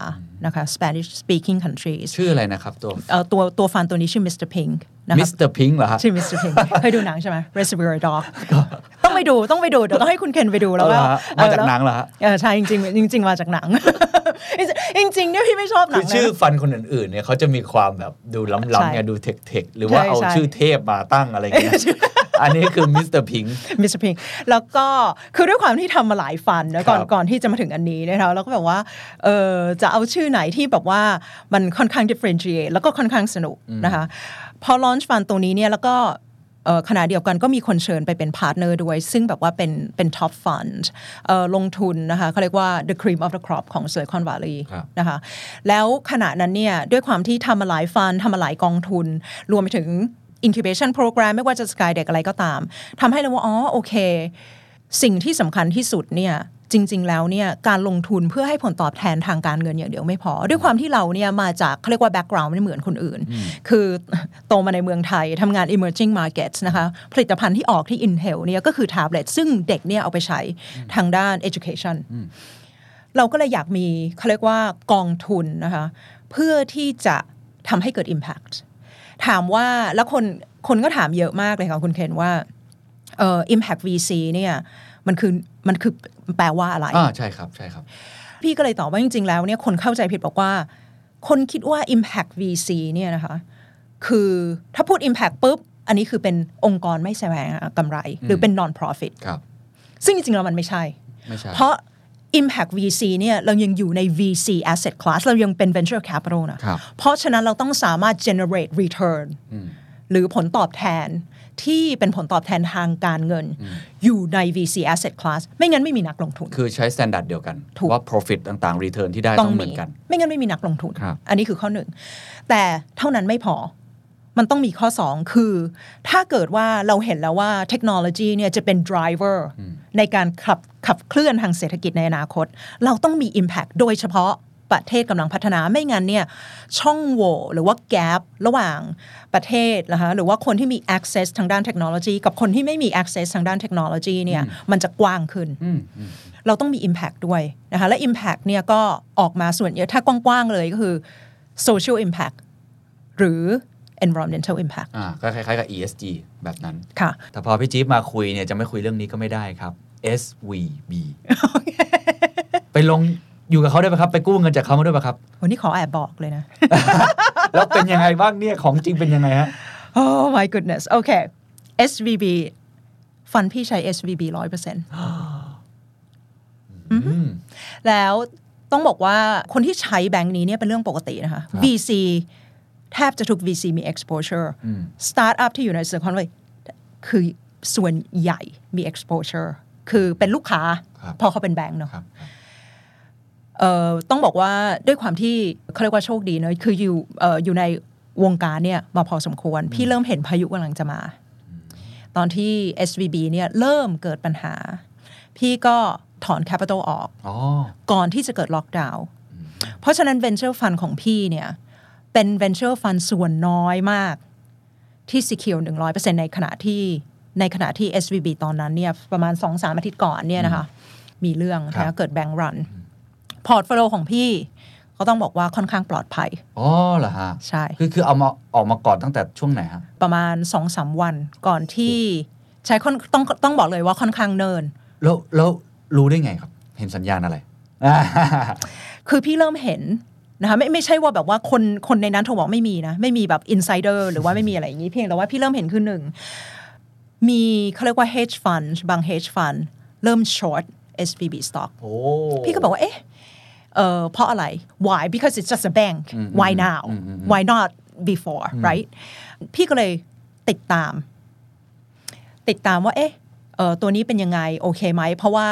นะคะ Spanish speaking countries ชื่ออะไรนะครับ ตัวเอ่อตัวตัวฟันตัวนี้ชื่อ Mr. Pink นะคมิรับสเตอร์พิงเหรอฮะชื่อ Mr. Pink เคยดูหนังใช่ไหม Reservoir Dog ต้องไปดูต้องไปดูเดี๋ยวต้องให้คุณเคนไปดูแล้วเอาก็เหรอฮะมาจากหนังเหรอฮะเออใช่จริงๆจริง ๆ มาจากหนัง จริงๆเนี่ยพี่ไม่ชอบหนังคือนะชื่อ fund คนอื่นๆเนี่ยเขาจะมีความแบบดูใช่ล้ำๆไงดู tech ๆหรือว่าใช่เอาใช่ชื่อเทพมาตั้งอะไรอย่างเงี้ย อันนี้คือมิสเตอร์พิงมิสเตอร์พิงแล้วก็คือด้วยความที่ทำมาหลาย fund นะก่อนครับก่อนที่จะมาถึงอันนี้นะคะแล้วก็แบบว่าเออจะเอาชื่อไหนที่แบบว่ามันค่อนข้าง differentiate แล้วก็ค่อนข้างสนุกนะคะพอ launch ฟันตรงนี้เนี่ยแล้วก็เอ่อขณะเดียวกันก็มีคนเชิญไปเป็น partner ด้วย ซึ่งแบบว่าเป็นเป็น top fund เอ่อลงทุนนะคะเขาเรียกว่า the cream of the crop ของ Silicon Valley ครับนะคะแล้วขณะนั้นเนี่ยด้วยความที่ทำมาหลายฟันทำมาหลายกองทุน รวมไปถึง incubation program ไม่ว่าจะ Sky เด็กอะไรก็ตามทำให้เราว่าอ๋อโอเค สิ่งที่สำคัญที่สุดเนี่ยจริง ๆ แล้วเนี่ยการลงทุนเพื่อให้ผลตอบแทนทางการเงินอย่างเดียวไม่พอ ด้วยความที่เราเนี่ยมาจากเขาเรียกว่า background ไม่เหมือนคนอื่น คือโตมาในเมืองไทยทำงาน emerging markets นะคะผลิตภัณฑ์ที่ออกที่ Intel เนี่ยก็คือ tablet ซึ่งเด็กเนี่ยเอาไปใช้ทางด้าน education เราก็เลยอยากมีเขาเรียกว่ากองทุนนะคะเพื่อที่จะทำให้เกิด impact ถามว่าแล้วคนคนก็ถามเยอะมากเลยค่ะคุณเคนว่าเอ่อ impact VC เนี่ยมันคือมันคือแปลว่าอะไรอ่าใช่ครับใช่ครับ พี่ก็เลยตอบว่าจริง ๆ แล้วเนี่ยคนเข้าใจผิดบอกว่า คนคิดว่า Impact VC เนี่ยนะคะคือถ้าพูด Impact ปุ๊บ อันนี้คือเป็นองค์กรไม่แสวงหากำไร หรือเป็น non-profit ครับซึ่งจริงๆแล้วมันไม่ใช่ ไม่ใช่ เพราะ Impact VC เนี่ยเรายังอยู่ใน VC asset class เรายังเป็น venture capital นะครับเพราะฉะนั้นเราต้องสามารถ generate return หรือผลตอบแทนที่เป็นผลตอบแทนทางการเงิน อยู่ใน VC asset class ไม่งั้นไม่มีนักลงทุน คือใช้ s t ต n d า r d เดียวกันถูกว่า profit ต่างๆ return ที่ได้ต้องเหมือนกัน ไม่งั้นไม่มีนักลงทุนครับอันนี้คือข้อหนึ่ง แต่เท่านั้นไม่พอ มันต้องมีข้อสองคือ ถ้าเกิดว่าเราเห็นแล้วว่าเทคโนโลยีเนี่ยจะเป็น driver ในการขับขับเคลื่อนทางเศรษฐกิจในอนาคต เราต้องมี impact โดยเฉพาะประเทศกำลังพัฒนาไม่งั้นเนี่ยช่องโหว่หรือว่า gap ระหว่างประเทศนะคะหรือว่าคนที่มี access ทางด้านเทคโนโลยี กับคนที่ไม่มี access ทางด้านเทคโนโลยีเนี่ยมันจะกว้างขึ้น เราต้องมี Impact ด้วยนะคะและ Impact เนี่ยก็ออกมาส่วนเยอะถ้ากว้างๆเลยก็คือ Social Impact หรือ Environmental Impact อ่าก็คล้ายๆกับ ESG แบบนั้น ค่ะ แต่พอพี่จี๊บมาคุยเนี่ยจะไม่คุยเรื่องนี้ก็ไม่ได้ครับ SVB ไปลงอยู่กับเขาได้ไหมครับ ไปกู้เงินจากเขามาด้วยป่ะครับ วันนี้ขอแอบบอกเลยนะ แล้วเป็นยังไงบ้างเนี่ย ของจริงเป็นยังไงฮะ Oh my goodness โอเค SVB ฟันพี่ใช้ SVB ร้อยเปอร์เซ็นต์แล้วต้องบอกว่าคนที่ใช้แบงก์นี้เนี่ยเป็นเรื่องปกตินะคะ VC แทบจะทุก VC มี exposure startup ที่อยู่ใน Silicon Valley คือส่วนใหญ่มี exposure คือเป็นลูกค้าครับเพราะเขาเป็นแบงก์เนาะครับเอ่อต้องบอกว่าด้วยความที่เขาเรียกว่าโชคดีเนอะคืออยู่เอ่ออยู่ในวงการเนี่ยมาพอสมควร พี่เริ่มเห็นพายุกำลังจะมา ตอนที่ SVB เนี่ยเริ่มเกิดปัญหา พี่ก็ถอน Capital ออกอ๋อก่อนที่จะเกิดล็อกดาวน์เพราะฉะนั้น Venture Fund ของพี่เนี่ย เป็น Venture Fund ส่วนน้อยมาก ที่ secure 100%ในขณะที่ในขณะที่ SVB ตอนนั้นเนี่ยประมาณ2-3อาทิตย์ก่อนเนี่ยนะคะมีเรื่องครับนะเกิดแบงก์รันportfolio ของพี่ก็ต้องบอกว่าค่อนข้างปลอดภัย อ๋อเหรอฮะ ใช่ คือคือเอามาออกมาก่อนตั้งแต่ช่วงไหนฮะ ประมาณ2-3วันก่อนที่ใช้ค่อนต้องต้องบอกเลยว่าค่อนข้างเนิน แล้วแล้วรู้ได้ไงครับ เห็นสัญญาณอะไรอ่าคือพี่เริ่มเห็น นะคะไม่ไม่ใช่ว่าแบบว่าคนคนในนั้นโทรบอกไม่มีนะ ไม่มีแบบ insider หรือว่าไม่มีอะไรอย่างนี้เพียงแต่ว่าพี่เริ่มเห็นคือหนึ่ง มีเขาเรียกว่า hedge fund บาง hedge fund เริ่ม short SVB stock โอ้พี่ก็บอกว่า เอ๊ะเอ่อเพราะอะไร why because it's just a bank why now why not before right พี่ก็เลยติดตาม ติดตามว่า เอ๊ะเอ่อตัวนี้เป็นยังไง โอเคไหม เพราะว่า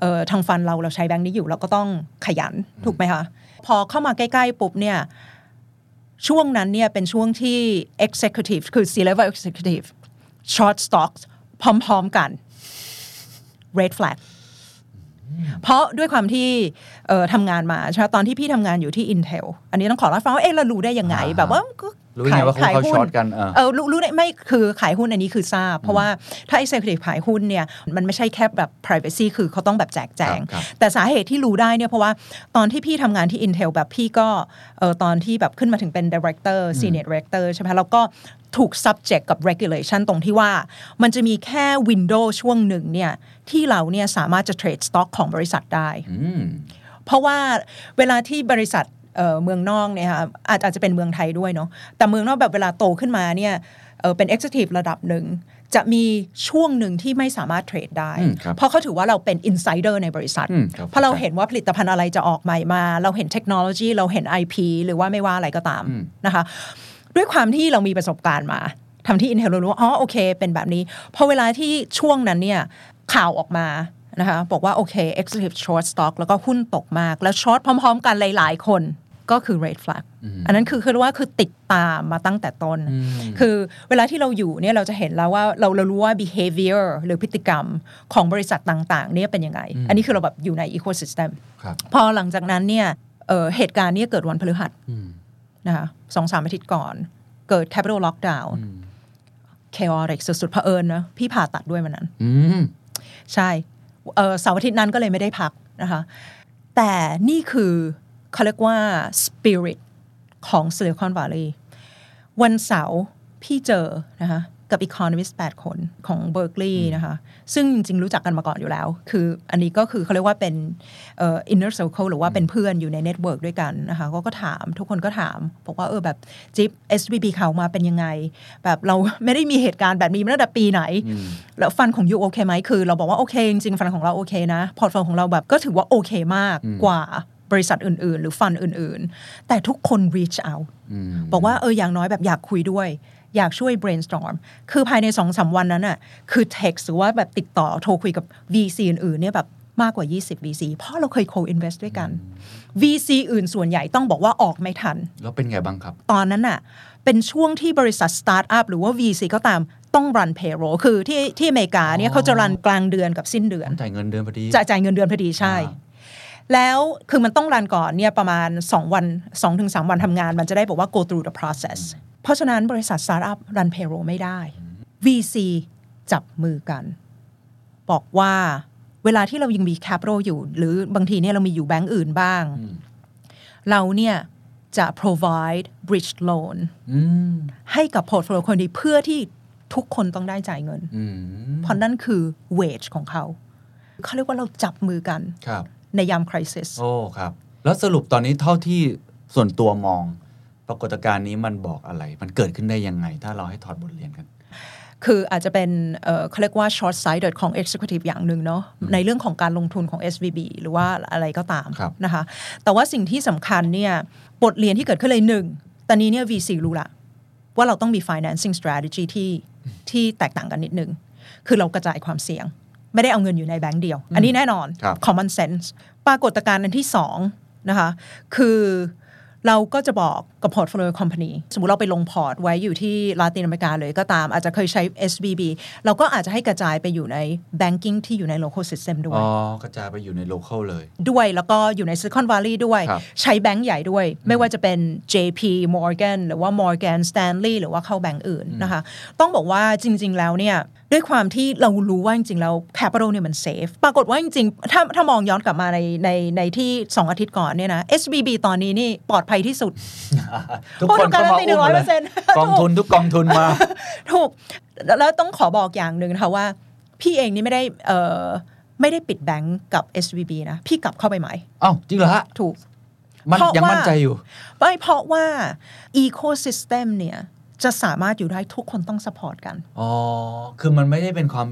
เออทางฟันเราเราใช้แบงค์นี้อยู่เราก็ต้องขยันถูกไหมคะ พอเข้ามาใกล้ ๆ ปุ๊บเนี่ยช่วงนั้นเนี่ยเป็นช่วงที่ executive คือ C level executive short stocks พร้อม ๆ กัน red flag เพราะด้วยความที่เอ่อทำงานมาใช่ไหมตอนที่พี่ทำงานอยู่ที่ Intel อันนี้ต้องขอเล่าให้ฟังว่าเอ๊ะเรารู้ได้ยังไงอ่าแบบว่าก็ รู้ยังไงว่าเขาขายเขาหุ้นช็อตกันเออเออรู้รู้ได้ไม่คือขายหุ้นอันนี้คือทราบ เพราะว่าถ้า executive ขายหุ้นเนี่ยมันไม่ใช่แค่แบบ privacy คือเขาต้องแบบแจกแจงครับแต่สาเหตุที่รู้ได้เนี่ยเพราะว่าตอนที่พี่ทำงานที่ Intel แบบพี่ก็เออตอนที่แบบขึ้นมาถึงเป็น director senior director ใช่ไหมแล้วก็ถูก subject กับ regulation ตรงที่ว่า มันจะมีแค่ window ช่วงหนึ่งเนี่ยที่เราเนี่ยสามารถจะ trade stock ของบริษัทได้อืมเพราะว่าเวลาที่บริษัท เอ่อเมืองนอกเนี่ยค่ะอาจอาจจะเป็นเมืองไทยด้วยเนาะแต่เมืองนอกแบบเวลาโตขึ้นมาเนี่ยเอ่อเป็น executive ระดับหนึ่งจะมีช่วงหนึ่งที่ไม่สามารถเทรดได้อืมครับเพราะเขาถือว่าเราเป็น insider ในบริษัทอืมครับเพราะเราเห็นว่าผลิตภัณฑ์อะไรจะออกใหม่มา เราเห็นเทคโนโลยี เราเห็น IP หรือว่าไม่ว่าอะไรก็ตามนะคะ ด้วยความที่เรามีประสบการณ์มาทำที่ Intel เรารู้ว่าอ๋อโอเค เป็นแบบนี้พอเวลาที่ช่วงนั้นเนี่ยข่าวออกมานะคะบอกว่าโอเค executive short stock แล้วก็หุ้นตกมาก แล้วช็อตพร้อม ๆ กันหลาย ๆ คน ก็คือ red flag อันนั้นคือคือว่าคือติดตามมาตั้งแต่ต้น คือเวลาที่เราอยู่เนี่ยเราจะเห็นแล้วว่าเราเรารู้ว่า behavior หรือพฤติกรรมของบริษัทต่างๆเนี่ยเป็นยังไง อันนี้คือเราแบบอยู่ใน ecosystem ครับพอหลังจากนั้นเนี่ยเอ่อเหตุการณ์เนี้เกิดวันพฤหัสนะคะสองสามอาทิตย์ก่อน เกิด capital lockdown chaotic สุดๆเผอิญนะพี่ผ่าตัดด้วยวันนั้นอืมใช่เอ่อเสาร์อาทิตย์นั้นก็เลยไม่ได้พักนะคะแต่นี่คือ เขาเรียกว่า spirit ของ Silicon Valley วันเสาร์พี่เจอนะคะกับ Economist 8 คนของ Berkeley นะคะ ซึ่งจริง ๆ รู้จักกันมาก่อนอยู่แล้ว คืออันนี้ก็คือเขาเรียกว่าเป็นเอ่อ inner circle หรือว่าเป็นเพื่อนอยู่ใน network ด้วยกันนะคะก็ก็ถามทุกคนก็ถามบอกว่าเออแบบจิ๊บ SVB ข่าวมาเป็นยังไง แบบเราไม่ได้มีเหตุการณ์แบบนี้มาตั้งแต่ปีไหน แล้ว fund ของ you โอเคไหมคือ เราบอกว่าโอเค จริงๆ fund ของเราโอเคนะ portfolio ของเราแบบก็ถือว่าโอเคมากกว่า บริษัทอื่น ๆ หรือ fund อื่น ๆ แต่ทุกคน reach out บอกว่าเอออย่างน้อยแบบอยากคุยด้วย อยากช่วย brainstorm คือภายในสองสามวันนั้นน่ะคือ text หรือว่าแบบติดต่อโทรคุยกับ VC อื่น ๆ เนี่ยแบบมากกว่า 20 VC เพราะเราเคย co-invest ด้วยกัน VC อื่นส่วนใหญ่ต้องบอกว่าออกไม่ทัน แล้วเป็นไงบ้างครับ ตอนนั้นน่ะ เป็นช่วงที่บริษัทสตาร์ทอัพหรือว่า VC ก็ตามต้องรัน payroll คือที่ที่อเมริกาเนี่ยเขาจะ run กลางเดือนกับสิ้นเดือนต้องจ่ายเงินเดือนพอดีจะจ่ายเงินเดือนพอดีใช่อ่า แล้วคือมันต้อง run ก่อนเนี่ยประมาณ 2 วัน2-3วันทำงาน มันจะได้บอกว่า go through the process เพราะฉะนั้นบริษัทสตาร์ทอัพรัน payroll ไม่ได้ VC จับมือกัน บอกว่าเวลาที่เรายังมี capital อยู่ หรือบางทีเนี่ยเรามีอยู่แบงก์อื่นบ้าง เราเนี่ยจะ provide bridge loan อืมให้กับ portfolio คนดีเพื่อที่ทุกคนต้องได้จ่ายเงินอืมเพราะนั่นคือ wage ของเขา เขาเรียกว่าเราจับมือกันครับ ในยาม crisis โอ้ครับ แล้วสรุปตอนนี้เท่าที่ส่วนตัวมอง ปรากฏการณ์นี้มันบอกอะไร มันเกิดขึ้นได้ยังไง ถ้าเราให้ถอดบทเรียนกัน คืออาจจะเป็นเอ่อเขาเรียกว่า short sighted ของ executive อย่างหนึ่งเนาะในเรื่องของการลงทุนของ SVB หรือว่าอะไรก็ตามครับนะคะแต่ว่าสิ่งที่สำคัญเนี่ยบทเรียนที่เกิดขึ้นเลยหนึ่งตอนนี้เนี่ย VC รู้ละว่าเราต้องมี financing strategy ที่ที่แตกต่างกันนิดนึง คือเรากระจายความเสี่ยง ไม่ได้เอาเงินอยู่ในแบงก์เดียว อันนี้แน่นอนครับ common sense ปรากฏการณ์อันที่สองนะคะคือเราก็จะบอกกับ portfolio company สมมุติเราไปลงพอร์ตไว้อยู่ที่ลาตินอเมริกาเลยก็ตามอาจจะเคยใช้ SVB เราก็อาจจะให้กระจายไปอยู่ใน banking ที่อยู่ใน local system ด้วยอ๋อกระจายไปอยู่ใน local เลย ด้วยแล้วก็อยู่ใน Silicon Valley ด้วยครับใช้แบงก์ใหญ่ด้วย ไม่ว่าจะเป็น JP Morgan หรือว่า Morgan Stanley หรือว่าเข้าแบงก์อื่นนะคะ ต้องบอกว่าจริง ๆ แล้วเนี่ย ด้วยความที่เรารู้ว่าจริงๆแล้ว capital เนี่ยมัน safe ปรากฏว่าจริงๆถ้าถ้ามองย้อนกลับมาในในในที่ 2 อาทิตย์ก่อนเนี่ยนะ SBB ตอนนี้นี่ปลอดภัยที่สุด ทุกพูดคนการัก็นมาตีอุ้มเลย100%กองทุนทุกกองทุนมา ถูก แล้วแล้วต้องขอบอกอย่างหนึ่งนะคะว่า พี่เองนี่ไม่ได้เอ่อไม่ได้ปิดแบงก์กับ SVB นะ พี่กลับเข้าไปใหม่เอ้าจริงเหรอฮะถูกมันเพราะยังว่ามั่นใจอยู่ไม่เพราะว่า ecosystem เนี่ย จะสามารถอยู่ได้ทุกคนต้อง support กัน อ๋อ คือมันไม่ได้เป็นความ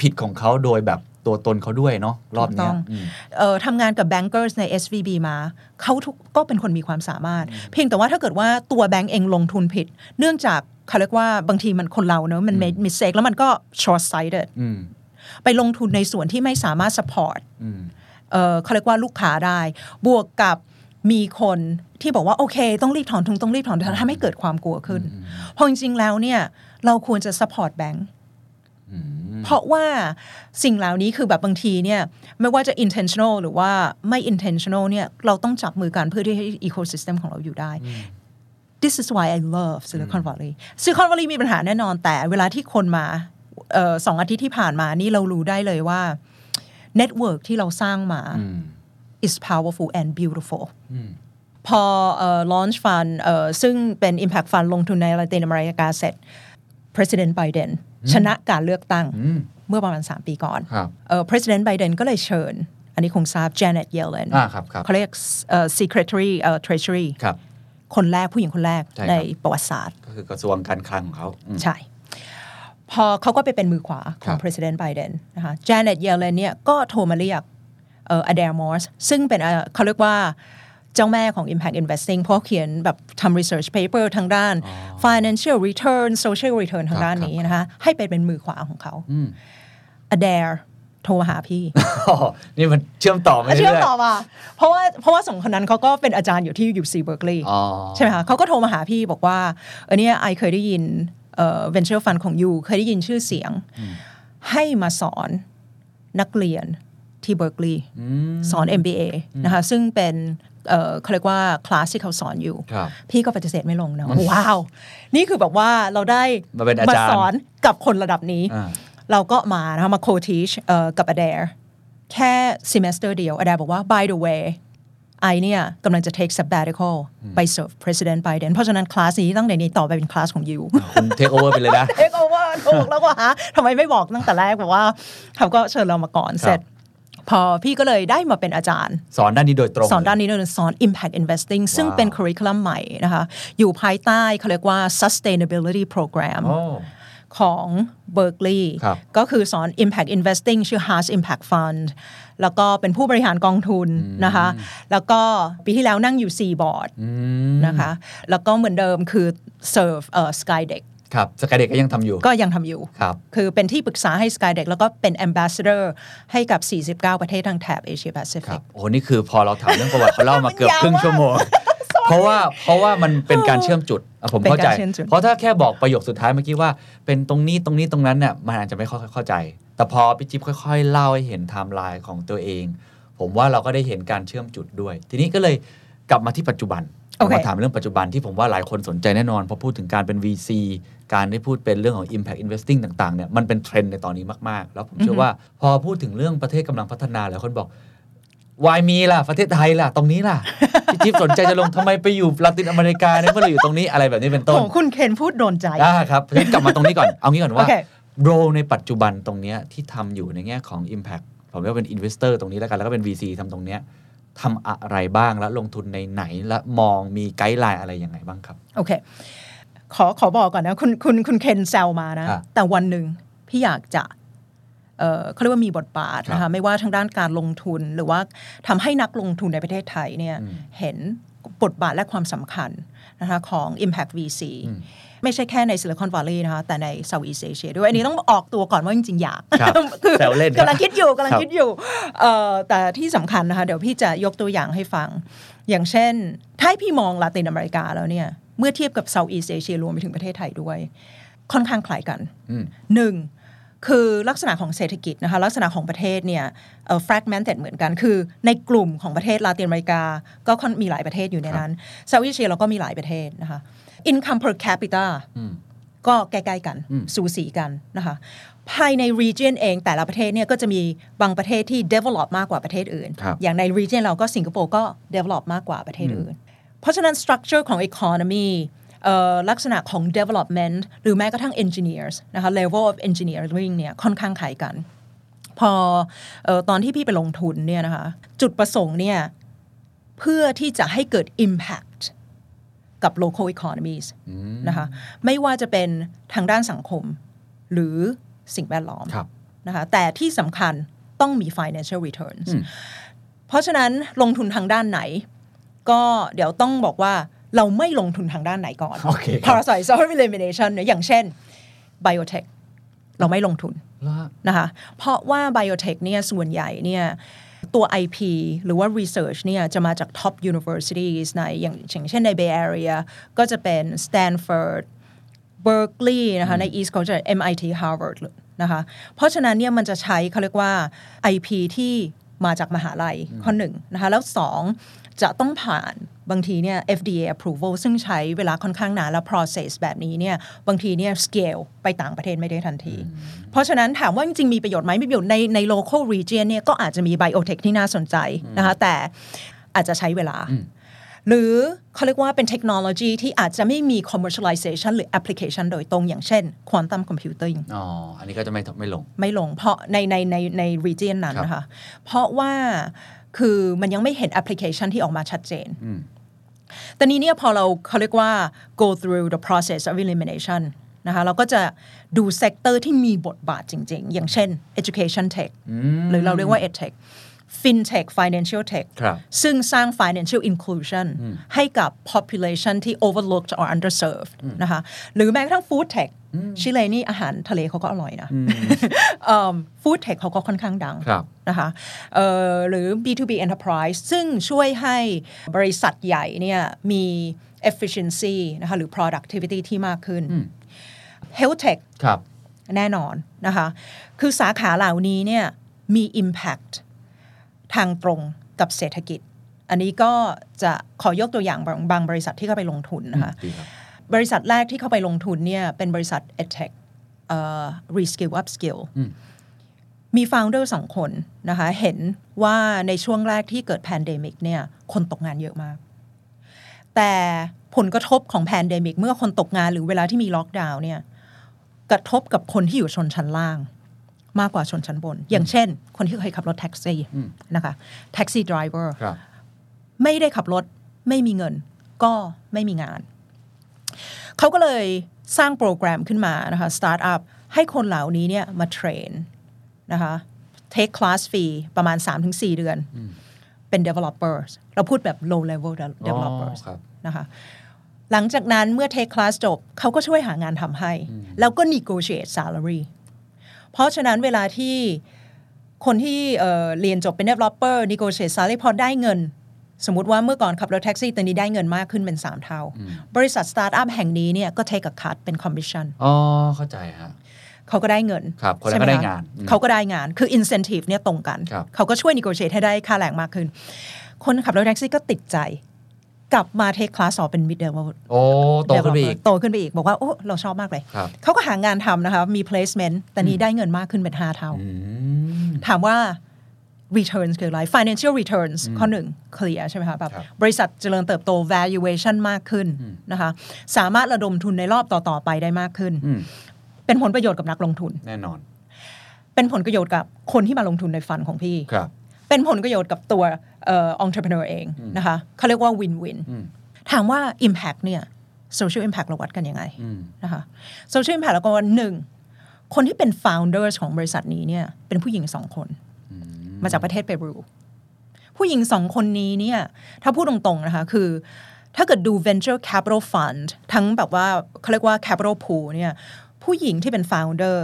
ผิดของเขาโดยแบบตัวตนเขาด้วยเนาะรอบถูกเนี้ต้ยองอืมเอ่อทำงานกับ bankers ใน SVB มาเขาทุกก็เป็นคนมีความสามารถ เพียงแต่ว่าถ้าเกิดว่าตัวแบงก์เองลงทุนผิด เนื่องจากเขาเรียกว่าบางทีมันคนเราเนอะมัน made mistake แล้วมันก็ short sighted อืมไปลงทุนในส่วนที่ไม่สามารถ support อืมเออเขาเรียกว่าลูกค้าได้ บวกกับ มีคนที่บอกว่าโอเค ต้องรีบถอนทุนต้องรีบถอนทุนทำให้เกิดความกลัวขึ้นเพราะจริงๆแล้วเนี่ย เราควรจะ support แบงก์อืมเพราะว่าสิ่งเหล่านี้คือแบบบางทีเนี่ย ไม่ว่าจะ intentional หรือว่าไม่ intentional เนี่ย เราต้องจับมือกันเพื่อที่ให้ ecosystem ของเราอยู่ได้ This is why I love Silicon Valley Silicon Valley มีปัญหาแน่นอน แต่เวลาที่คนมาเออสองอาทิตย์ที่ผ่านมานี่เรารู้ได้เลยว่า network ที่เราสร้างมาอืม is powerful and beautiful อืมพอเอ่อ launch fund เอ่อซึ่งเป็น impact fund ลงทุนในลาตินอเมริกาเสร็จ President Biden ชนะการเลือกตั้งอืมเมื่อประมาณ 3 ปีก่อนครับเอ่อ President Biden ก็เลยเชิญ อันนี้คงทราบ Janet Yellen อ่าครับครับเขาเรียกเอ่อ Secretary เอ่อ Treasury ครับคนแรกผู้หญิงคนแรกใช่ครับในประวัติศาสตร์ ก็คือกระทรวงการคลังของเขาอืมใช่ พอเขาก็ไปเป็นมือขวาขครัองบ President Biden นะคะ Janet Yellen เนี่ยก็โทรมาเรียก เอ่อ Adair Morse ซึ่งเป็นเอ่อเขาเรียกว่าเจ้าแม่ของ Impact Investing เพราะเขียนแบบทำ research paper ทางด้าน financial return social return ทางด้านนี้นะคะ ให้ไปเป็นมือขวาของเขาอืม Adair โทรมาหาพี่อ๋อนี่มันเชื่อมต่อมาเชื่เรื่อมอยต่อมาเพราะว่าเพราะว่าสองคนนั้นเขาก็เป็นอาจารย์อยู่ที่ UC Berkeley ๆอ๋อใช่ไหมคะเขาก็โทรมาหาพี่บอกว่า เออเนี่ยไอเคยได้ยินเอ่อ venture fund ของยูเคยได้ยินชื่อเสียง ให้มาสอนนักเรียน ที่เบ r ร์กลีย์อืมสอน MBA นะคะซึ่งเป็นเอ่อเขาเรียกว่าคลาสที่เขาสอนอยู่ครับพี่ก็ปฏิเสธไม่ลงนะว้าว นี่คือแบบว่าเราได้มาเป็นอาจารย์สอนกับคนระดับนี้อ่าเราก็มานะคะมาโคทีชกับอ d เด r แค่ semester เดียวอ d เด r บอกว่า by the way ไอเนี่ยกำลังจะ take sabbatical ไป serve president Biden เพราะฉะนั้นคลาสนี้ตั้งแต่นี้ต่อไปเป็นคลาสของยูคุณเทคโอเวอร์ไปเลยนะเทคโอเวอร์ถูกแล้วก็หาทำไมไม่บอกตั้งแต่แรกแบบว่าเขาก็เชิญเรามาก่อนครับเสร็จ พอพี่ก็เลยได้มาเป็นอาจารย์ สอนด้านนี้โดยตรงสอนด้านนี้เลยสอน impact investing ซึ่งเป็น curriculum ใหม่นะคะอยู่ภายใต้เขาเรียกว่า sustainability program โอ้ของ Berkeley ครับก็คือสอน impact investing ชื่อ Haas Impact Fund แล้วก็เป็นผู้บริหารกองทุนนะคะ แล้วก็ปีที่แล้วนั่งอยู่ 4 บอร์ดอืมนะคะ แล้วก็เหมือนเดิมคือ serve เอ่อ Skydeck ครับสกายเด็กก็ยังทำอยู่ ก็ยังทำอยู่ครับคือเป็นที่ปรึกษาให้ Skydeck แล้วก็เป็น ambassador ให้กับ 49 ประเทศทางแถบเอเชียแปซิครัฟิบกโอ้โหนี่คือพอเราถามเรื่องประวัติเขาเล่ามาเกือบยาวครึ่งมากชั่วโมงเพราะว่าเพราะว่ามันเป็นการเชื่อมจุดอะผมเข้าใจเป็นการเชื่อมจุดเพราะถ้าแค่บอกประโยคสุดท้ายเมื่อกี้ว่า เป็นตรงนี้ตรงนี้ตรงนั้นเนี่ยมันอาจจะไม่ค่อยเข้าใจ แต่พอพี่จิ๊บค่อย ๆ เล่าให้เห็นไทม์ไลน์ของตัวเอง ผมว่าเราก็ได้เห็นการเชื่อมจุดด้วย ทีนี้ก็เลยกลับมาที่ปัจจุบันโอเคมาถามเรื่องปัจจุบันที่ผมว่าหลายคนสนใจแน่นอนพอพูดถึงการเป็น VC การได้พูดเป็นเรื่องของ Impact Investing ต่างๆเนี่ยมันเป็นเทรนด์ในตอนนี้มากๆ แล้วผมเชื่อว่าพอพูดถึงเรื่องประเทศกำลังพัฒนาหลายคนบอกวายมีล่ะ ประเทศไทยล่ะ ตรงนี้ล่ะพี่จิ๊บสนใจจะลงทำไมไปอยู่ลาตินอเมริกาเนี่ยเมื่อเราอยู่ตรงนี้อะไรแบบนี้เป็นต้นโอ้คุณเคนพูดโดนใจอ่าครับเพราะฉะนั้นกลับมาตรงนี้ก่อน เอางี้ก่อนว่าโอเคโรในปัจจุบันตรงเนี้ยที่ทำอยู่ในแง่ของ Impact ผมเรียกว่าเป็น Investor ตรงนี้แล้วกัน แล้วก็เป็น VC ทำตรงเนี้ยทำอะไรบ้างและลงทุนในไหนและมองมีไกด์ไลน์อะไรยังไงบ้างครับ โอเค ขอขอบอกก่อนนะ คุณคุณคุณเคนแซวมานะครับแต่วันหนึ่งพี่อยากจะเอ่อเขาเรียกว่ามีบทบาทนะครัคะบไม่ว่าทางด้านการลงทุนหรือว่าทำให้นักลงทุนในประเทศไทยเนี่ยอืมเห็นบทบาทและความสำคัญนะคะของ Impact VC อืมไม่ใช่แค่ใน Silicon Valley นะคะแต่ใน Southeast Asia ด้วย อันนี้ต้องออกตัวก่อนว่าจริงๆ อยากครับคือแซวเล่นครับกำลังคิดอยู่กำลังครับคิดอยู่เอ่อแต่ที่สำคัญนะคะเดี๋ยวพี่จะยกตัวอย่างให้ฟัง อย่างเช่น ถ้าให้พี่มองลาตินอเมริกาแล้วเนี่ย เมื่อเทียบกับ Southeast Asia รวมไปถึงประเทศไทยด้วย ค่อนข้างคล้ายกันอืมหนึ่งคือลักษณะของเศรษฐกิจนะคะลักษณะของประเทศเนี่ยเอ่อ fragmented เหมือนกัน คือในกลุ่มของประเทศลาตินอเมริกา ก็ค่อนมีหลายประเทศอยู่ในนั้น Southeast Asia เราก็มีหลายประเทศนะคะ income per capita อืมก็ใกล้ๆกันอืมสูสีกันนะคะภายใน region เองแต่ละประเทศเนี่ยก็จะมีบางประเทศที่ develop มากกว่าประเทศอื่นครับอย่างใน region เราก็สิงคโปร์ก็ develop มากกว่าประเทศอื่น เพราะฉะนั้น structure ของ economy เอ่อลักษณะของ development หรือแม้กระทั่ง engineers นะคะ level of engineering เนี่ยค่อนข้างคล้ายกันพอเออตอนที่พี่ไปลงทุนเนี่ยนะคะจุดประสงค์เนี่ยเพื่อที่จะให้เกิด impact กับ local economies นะคะไม่ว่าจะเป็นทางด้านสังคม หรือสิ่งแวดล้อมครับนะคะแต่ที่สำคัญต้องมี financial returns อืมเพราะฉะนั้นลงทุนทางด้านไหน ก็เดี๋ยวต้องบอกว่าเราไม่ลงทุนทางด้านไหนก่อนโอเคครับ parasite elimination เนี่ยอย่างเช่น biotech เราไม่ลงทุนแล้วนะคะเพราะว่า biotech เนี่ยส่วนใหญ่เนี่ยตัว IP หรือว่า research เนี่ยจะมาจาก top universities ในอย่างอย่างเช่นใน Bay Area ก็จะเป็น Stanford Berkeley นะคะใน East Coast จะ MIT Harvard นะคะเพราะฉะนั้นเนี่ยมันจะใช้เขาเรียกว่า IP ที่มาจากมหาลัยข้อหนึ่งนะคะแล้วสอง จะต้องผ่านบางทีเนี่ย FDA approval ซึ่งใช้เวลาค่อนข้างนานแล้ว process แบบนี้เนี่ยบางทีเนี่ย scale ไปต่างประเทศไม่ได้ทันที เพราะฉะนั้นถามว่าจริง ๆ มีประโยชน์ไหมมีประโยชน์ในใน local region เนี่ยก็อาจจะมี biotech ที่น่าสนใจนะคะแต่อาจจะใช้เวลา หรือเขาเรียกว่าเป็นเทคโนโลยีที่อาจจะไม่มี commercialization หรือ application โดยตรงอย่างเช่น quantum computing อ๋อ อันนี้ก็จะไม่ไม่ลง ไม่ลงเพราะในในในใน region นั้นครับนะคะเพราะว่า คือมันยังไม่เห็น application ที่ออกมาชัดเจนแต่นี้เนี่ยพอเราเขาเรียกว่า go through the process of elimination นะคะเราก็จะดู sector ที่มีบทบาทจริง ๆ อย่างเช่น education tech หรือเราเรียกว่า edtech fintech financial tech ครับซึ่งสร้าง financial inclusion ให้กับ population ที่ overlooked or underserved นะคะหรือแม้กระทั่ง food tech ชิเลนี่อาหารทะเลเขาก็อร่อยนะฟู้ดเทคเขาก็ค่อนข้างดังครับนะคะเอ่อหรือ B2B enterprise ซึ่งช่วยให้บริษัทใหญ่เนี่ยมี efficiency นะคะหรือ productivity ที่มากขึ้น health tech ครับแน่นอนนะคะคือสาขาเหล่านี้เนี่ยมี impact ทางตรงกับเศรษฐกิจ อันนี้ก็จะขอยกตัวอย่างบางบางบริษัทที่เข้าไปลงทุนนะคะดีครั บบริษัทแรกที่เข้าไปลงทุนเนี่ยเป็นบริษัท EdTech เอ่อ Reskill Upskill มี founder สองคนนะคะเห็นว่าในช่วงแรกที่เกิด pandemic เนี่ยคนตกงานเยอะมาก แต่ผลกระทบของ pandemic เมื่อคนตกงานหรือเวลาที่มีล็อกดาวน์เนี่ยกระทบกับคนที่อยู่ชนชั้นล่าง มากกว่าชนชั้นบน อย่างเช่น คนที่เคยขับรถแท็กซี่นะคะ taxi driver ครับไม่ได้ขับรถไม่มีเงิน ก็ไม่มีงาน เขาก็เลยสร้างโปรแกรมขึ้นมานะคะสตาร์ทอัพให้คนเหล่านี้เนี่ยมา train นะคะ take class ฟรีประมาณ 3-4 เดือน เป็น developers เราพูดแบบ low level developers ครับนะคะหลังจากนั้นเมื่อ take class จบเขาก็ช่วยหางานทำให้ แล้วก็ negotiate salary เพราะฉะนั้นเวลาที่คนที่เอ่อเรียนจบเป็น developer negotiate salary พอได้เงิน สมมติว่าเมื่อก่อนขับรถแท็กซี่ตอนนี้ได้เงินมากขึ้นเป็น 3 เท่า บริษัทสตาร์ทอัพแห่งนี้เนี่ยก็ take a cut เป็น commission อ๋อ เข้าใจฮะเขาก็ได้เงินครับคนนั้นใช่หมก็ได้คะงานอืมเขาก็ได้งานคือ incentive เนี่ยตรงกันครับเขาก็ช่วย negotiate ให้ได้ค่าแรงมากขึ้น คนขับรถแท็กซี่ก็ติดใจ กลับมา take class สอบเป็น mid level โอ้โตขึ้นไปอีกโตขึ้นไปอีก บอกว่าโอ้เราชอบมากเลยครับเขาก็หางานทำนะคะมี placement แต่นี้ได้เงินมากขึ้นเป็น5เท่าอืมถามว่า returns คืออะไร financial returns ข้อหนึ่ง clear ใช่ไหมคะแบบครับบริษัทเจริญเติบโต valuation มากขึ้นนะคะสามารถระดมทุนในรอบต่อ ๆ ไปได้มากขึ้นอืมเป็นผลประโยชน์กับนักลงทุน แน่นอน เป็นผลประโยชน์กับคนที่มาลงทุนในฟันของพี่ครับเป็นผลประโยชน์กับตัวเอ่อ entrepreneur เองนะคะเขาเรียกว่า win win ถามว่า impact เนี่ย social impact เราวัดกันยังไงนะคะ social impact เราก็ว่าหนึ่งคนที่เป็น founders ของบริษัทนี้เนี่ยเป็นผู้หญิงสองคน มาจากประเทศเปรู ผู้หญิงสองคนนี้เนี่ย ถ้าพูดตรงๆนะคะ คือถ้าเกิดดู venture capital fund ทั้งแบบว่าเขาเรียกว่า capital pool เนี่ย ผู้หญิงที่เป็น founder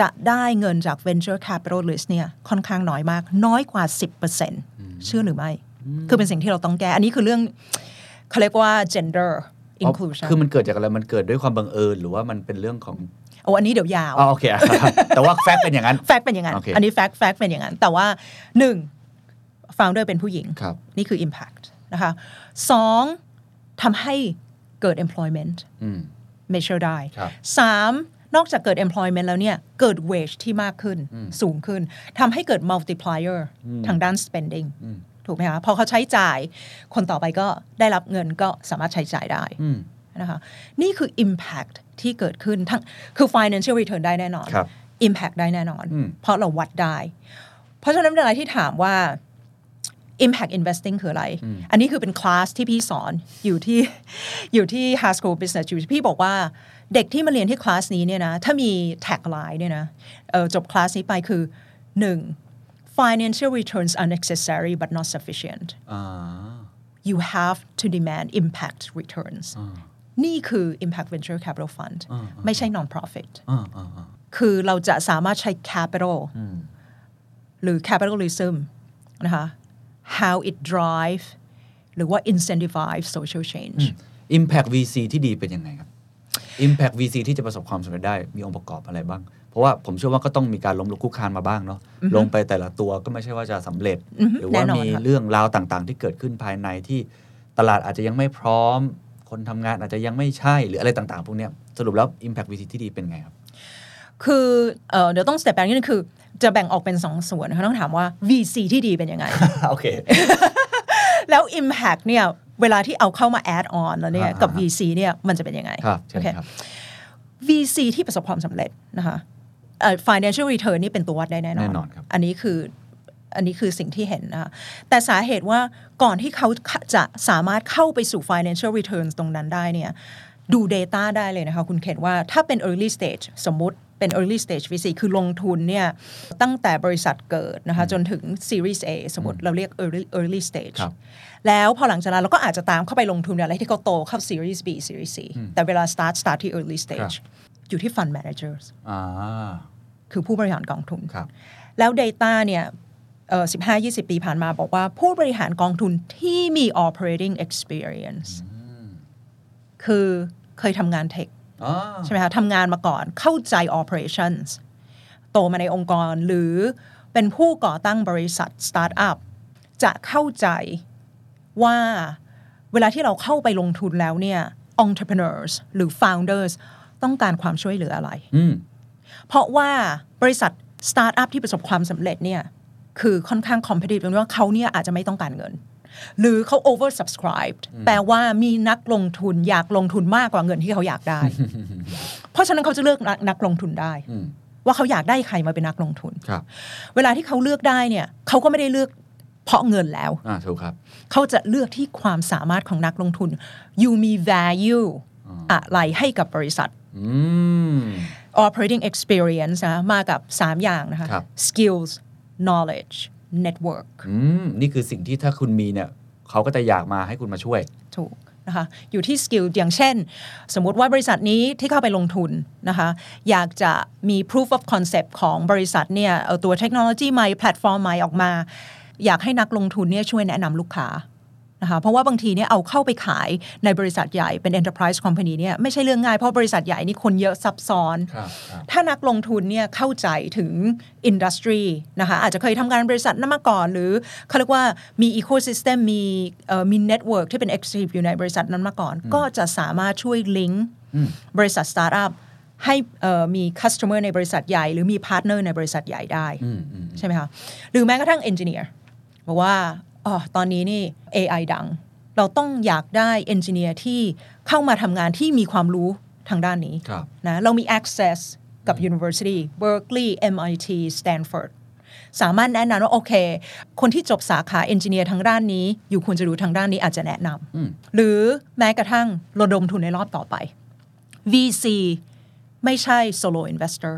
จะได้เงินจาก venture capitalist เนี่ย ค่อนข้างน้อยมาก น้อยกว่า 10%เชื่อหรือไม่ คือเป็นสิ่งที่เราต้องแก้ อันนี้คือเรื่องเขาเรียกว่า gender อ๋อ inclusion คือมันเกิดจากอะไร มันเกิดด้วยความบังเอิญ หรือว่ามันเป็นเรื่องของ โอ้อันนี้เดี๋ยวยาวอ๋อโอเคครับแต่ว่า fact เป็นอย่างนั้น factเป็นอย่างนั้นโอเคอันนี้ fact fact เป็นอย่างนั้น แต่ว่าหนึ่ง founder เป็นผู้หญิงครับนี่คือ impact นะคะสองทำให้เกิด employment อืม measure ได้ครับสามนอกจากเกิด employment แล้วเนี่ย เกิด wage ที่มากขึ้นสูงขึ้นทำให้เกิด multiplier ทางด้าน spending ถูกไหมคะพอเขาใช้จ่าย คนต่อไปก็ได้รับเงินก็สามารถใช้จ่ายได้อืม นะคะนี่คือ impact ที่เกิดขึ้นทั้งคือ financial return ได้แน่นอนครับ impact ได้แน่นอนอืมเพราะเราวัดได้ เพราะฉะนั้นเวลาที่ถามว่า impact investing คืออะไร อันนี้คือเป็นคลาสที่พี่สอนอยู่ที่อยู่ที่ High School Business อยู่พี่บอกว่าเด็กที่มาเรียนที่คลาสนี้เนี่ยนะ ถ้ามี tagline เนี่ยนะเอ่อจบคลาสนี้ไปคือ 1. financial returns are necessary but not sufficient อ่า you have to demand impact returns นี่คือ impact venture capital fund ไม่ใช่ non-profit อ่าอ่าอ่าคือเราจะสามารถใช้ capital หรือ capitalism นะคะ how it drive หรือว่า incentivize social change Impact VC ที่ดีเป็นยังไงครับ Impact VC ที่จะประสบความสำเร็จได้มีองค์ประกอบอะไรบ้าง เพราะว่าผมเชื่อว่าก็ต้องมีการล้มลุกคลุกคลานมาบ้างเนาะลงไปแต่ละตัวก็ไม่ใช่ว่าจะสำเร็จอือฮึหรือว่าแน่นอนมีค่ะเรื่องราวต่างๆ ที่เกิดขึ้นภายในที่ตลาดอาจจะยังไม่พร้อม คนทำงานอาจจะยังไม่ใช่หรืออะไรต่างๆ พวกเนี้ยสรุปแล้ว Impact VC ที่ดีเป็นไงครับ คือเอ่อเดี๋ยวต้อง step back นิดนึงคือ จะแบ่งออกเป็นสองส่วนนะคะต้องถามว่า VC ที่ดีเป็นยังไง โอเค แล้ว Impact เนี่ยเวลาที่เอาเข้ามา add on แล้วเนี่ยอ่ากับอ่า VC เนี่ยมันจะเป็นยังไงครับเชิญโอเคครับ VC ที่ประสบความสำเร็จนะคะเอ่อ financial return นี่เป็นตัววัดได้แน่นอนแน่นอนครับอันนี้คือ อันนี้คือสิ่งที่เห็นนะคะแต่สาเหตุว่าก่อนที่เขาจะสามารถเข้าไปสู่ financial returns ตรงนั้นได้เนี่ยดู Data ได้เลยนะคะ คุณเคนว่าถ้าเป็น early stage สมมุติเป็น early stage VC คือลงทุนเนี่ยตั้งแต่บริษัทเกิดนะคะจนถึง Series A สมมติเราเรียก early early stage ครับแล้วพอหลังจากนั้นเราก็อาจจะตามเข้าไปลงทุนในอะไรที่เขาโตเข้า Series B Series C แต่เวลา start start ที่ early stage อยู่ที่ fund managers อ่าคือผู้บริหารกองทุนครับแล้ว Data เนี่ย เอ่อ15 20 ปีผ่านมาบอกว่าผู้บริหารกองทุนที่มี operating experience คือเคยทำงานเทคอ๋อใช่ไหมคะทำงานมาก่อนเข้าใจ operations โตมาในองค์กรหรือเป็นผู้ก่อตั้งบริษัท startup จะเข้าใจว่าเวลาที่เราเข้าไปลงทุนแล้วเนี่ย entrepreneurs หรือ founders ต้องการความช่วยเหลืออะไรอืมเพราะว่าบริษัทสตาร์ทอัพที่ประสบความสำเร็จเนี่ย คือค่อนข้าง competitive ตรงที่ว่าเขาเนี่ยอาจจะไม่ต้องการเงิน หรือเขา oversubscribed แปลว่ามีนักลงทุนอยากลงทุนมากกว่าเงินที่เขาอยากได้ เพราะฉะนั้นเขาจะเลือกนักนักลงทุนได้อืมว่าเขาอยากได้ใครมาเป็นนักลงทุนครับเวลาที่เขาเลือกได้เนี่ยเขาก็ไม่ได้เลือกเพราะเงินแล้วอ่าถูกครับ เขาจะเลือกที่ความสามารถของนักลงทุน you มี value อะไรให้กับบริษัทอืม operating experience นะมากับ 3 อย่างนะคะครับ skills knowledge network อืมนี่คือสิ่งที่ถ้าคุณมีเนี่ยเขาก็จะอยากมาให้คุณมาช่วย ถูกนะคะอยู่ที่ skill อย่างเช่น สมมุติว่าบริษัทนี้ที่เข้าไปลงทุนนะคะอยากจะมี proof of concept ของบริษัทเนี่ยเอาตัวเทคโนโลยีใหม่แพลตฟอร์มใหม่ออกมา อยากให้นักลงทุนเนี่ยช่วยแนะนำลูกค้า นะคะเพราะว่าบางทีเนี่ยเอาเข้าไปขายในบริษัทใหญ่เป็น enterprise company เนี่ยไม่ใช่เรื่องง่ายเพราะบริษัทใหญ่นี่คนเยอะซับซ้อนครับครับถ้านักลงทุนเนี่ยเข้าใจถึง industry นะคะอาจจะเคยทำงานบริษัทนั้นมาก่อน หรือเขาเรียกว่ามีอีโค y ิสเต็มมีเอ่อมี network ที่เป็น active อยู่ในบริษัทนั้นมาก่อน ก็จะสามารถช่วยลิงก์บริษัทสตาร์ทอัพให้เอ่อมี customer ในบริษัทใหญ่ หรือมี partner ในบริษัทใหญ่ได้ ใช่ไหมคะ หรือแม้กระทั่ง engineer บอกว่า อ๋อตอนนี้นี่ AI ดัง เราต้องอยากได้ engineer ที่เข้ามาทำงานที่มีความรู้ทางด้านนี้ครับนะเรามี access กับ University Berkeley MIT Stanford สามารถแนะนำว่าโอเค คนที่จบสาขาเอนจิเนียร์ทางด้านนี้ อยู่ควรจะรู้ทางด้านนี้อาจจะแนะนำหรือแม้กระทั่งระดมทุนในรอบต่อไป VC ไม่ใช่ solo investor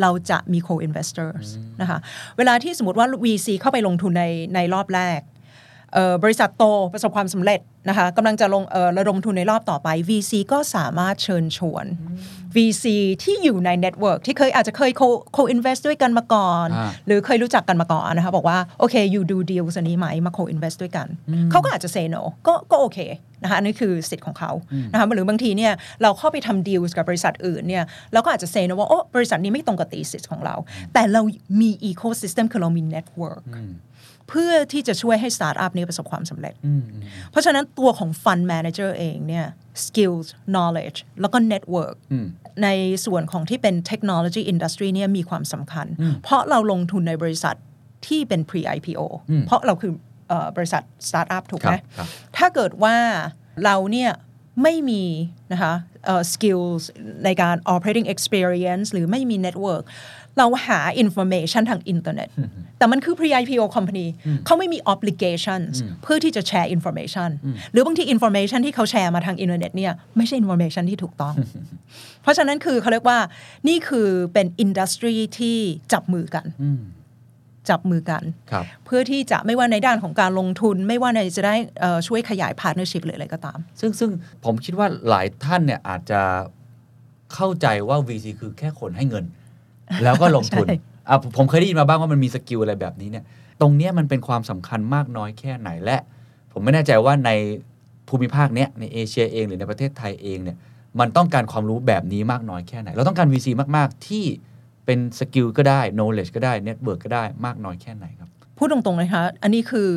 เราจะมี co-investors นะคะเวลาที่สมมติว่า VC เข้าไปลงทุนในในรอบแรกบริษัทโตประสบความสำเร็จนะคะกำลังจะลงระดมทุนในรอบต่อไป VC ก็สามารถเชิญชวน VC ที่อยู่ใน network ที่เคยอาจจะเคย co- co-invest ด้วยกันมาก่อนอ่าหรือเคยรู้จักกันมาก่อนนะคะบอกว่า โอเค you do deal อันนี้ไหมมา co-invest ด้วยกัน เขาก็อาจจะ say no ก็ก็โอเคนะคะอันนี้คือสิทธิ์ของเขานะคะหรือบางทีเนี่ยเราเข้าไปทำ deals กับบริษัทอื่นเนี่ยเราก็อาจจะ say no ว่าโอ้บริษัทนี้ไม่ตรงกับ thesis ของเรา แต่เรามี ecosystem คือเรามี network เพื่อที่จะช่วยให้สตาร์ทอัพนี้ประสบความสำเร็จ เพราะฉะนั้นตัวของ Fund Manager เองเนี่ย skills knowledge แล้วก็ network ในส่วนของที่เป็น technology industry เนี่ยมีความสำคัญ เพราะเราลงทุนในบริษัทที่เป็น pre IPO เพราะเราคือเออบริษัท startup ถูกไหมครับครับถ้าเกิดว่าเราเนี่ยไม่มีนะคะเอ่อ skills ในการ operating experience หรือไม่มี network เราหา information ทางอินเทอร์เน็ต แต่มันคือ pre IPO company เขาไม่มี obligations เพื่อที่จะแชร์ information หรือบางที information ที่เขาแชร์มาทางอินเทอร์เน็ตเนี่ยไม่ใช่ information ที่ถูกต้อง เพราะฉะนั้นคือเขาเรียกว่านี่คือเป็น industry ที่จับมือกันจับมือกันครับเพื่อที่จะไม่ว่าในด้านของการลงทุน ไม่ว่าในจะได้เอ่อช่วยขยายพาร์ n เนอร์ชิพหรืออะไรก็ตาม ซึ่งซึ่งผมคิดว่าหลายท่านเนี่ยอาจจะเข้าใจว่า VC คือแค่คนให้เงิน แล้วก็ลงทุนใช่อะผมผมเคยได้ยินมาบ้างว่ามันมี skill อะไรแบบนี้เนี่ย ตรงเนี้ยมันเป็นความสำคัญมากน้อยแค่ไหนและ ผมไม่แน่ใจว่าในภูมิภาคเนี้ยในเอเชียเองหรือในประเทศไทยเองเนี่ยมันต้องการความรู้แบบนี้มากน้อยแค่ไหน เราต้องการ VC มาก ๆ ที่เป็น skill ก็ได้ knowledge ก็ได้ network ก็ได้มากน้อยแค่ไหนครับ พูดตรงๆนะคะ อันนี้คือ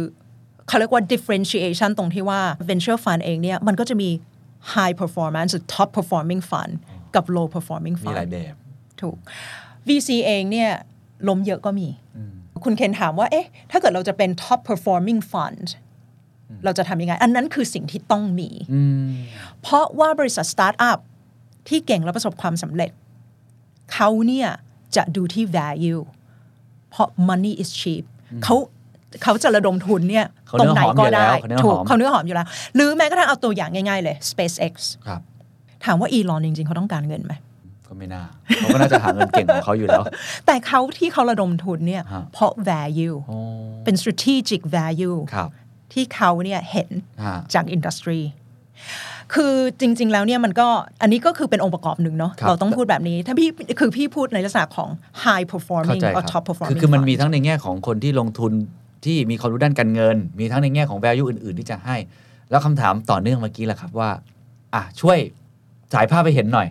เขาเรียกว่า differentiation ตรงที่ว่า venture fund เองเนี่ย มันก็จะมี high performance หรือ top performing fund กับ low performing มีหลาย fund แบบ ถูก VC เองเนี่ยล้มเยอะก็มี คุณเคนถามว่า เอ๊ะ ถ้าเกิดเราจะเป็น top performing fund เราจะทำยังไง อันนั้นคือสิ่งที่ต้องมีอืมเพราะว่าบริษัทสตาร์ทอัพที่เก่งและประสบความสำเร็จ เขาเนี่ยจะดูที่ value เพราะ money is cheap เขาเขาจะระดมทุนเนี่ยเขาตรเนื้งอไหนหอมก็อยู่แล้วได้เขาเนื้อหอมถูกเขาเนื้อหอมอยู่แล้ว หรือแม้กระทั่งเอาตัวอย่างง่ายๆเลย SpaceX ครับถามว่าอีลอนจริงๆ เขาต้องการเงินไหม ก็ไม่น่าเขาก็น่าจะหาเงินเก่งของเขาอยู่แล้ว แต่เขาที่เขาระดมทุนเนี่ยฮะเพราะ value โอ้เป็น strategic value ครับที่เขาเนี่ยเห็นฮะจากอินดัสทรีคือจริง ๆ แล้วเนี่ยมันก็อันนี้ก็คือเป็นองค์ประกอบหนึ่งเนาะครับเราต้องพูดแบบนี้ ถ้าพี่คือพี่พูดในลักษณะของ high เข้า performing ใจค or รับ top คือ performing คือมัน fund มีทั้งในแง่ของคนที่ลงทุนที่มีความรู้ด้านการเงิน มีทั้งในแง่ของ value อื่น ๆ ที่จะให้ แล้วคำถามต่อเนื่องเมื่อกี้แหละครับว่า อะช่วยฉายภาพไปเห็นหน่อย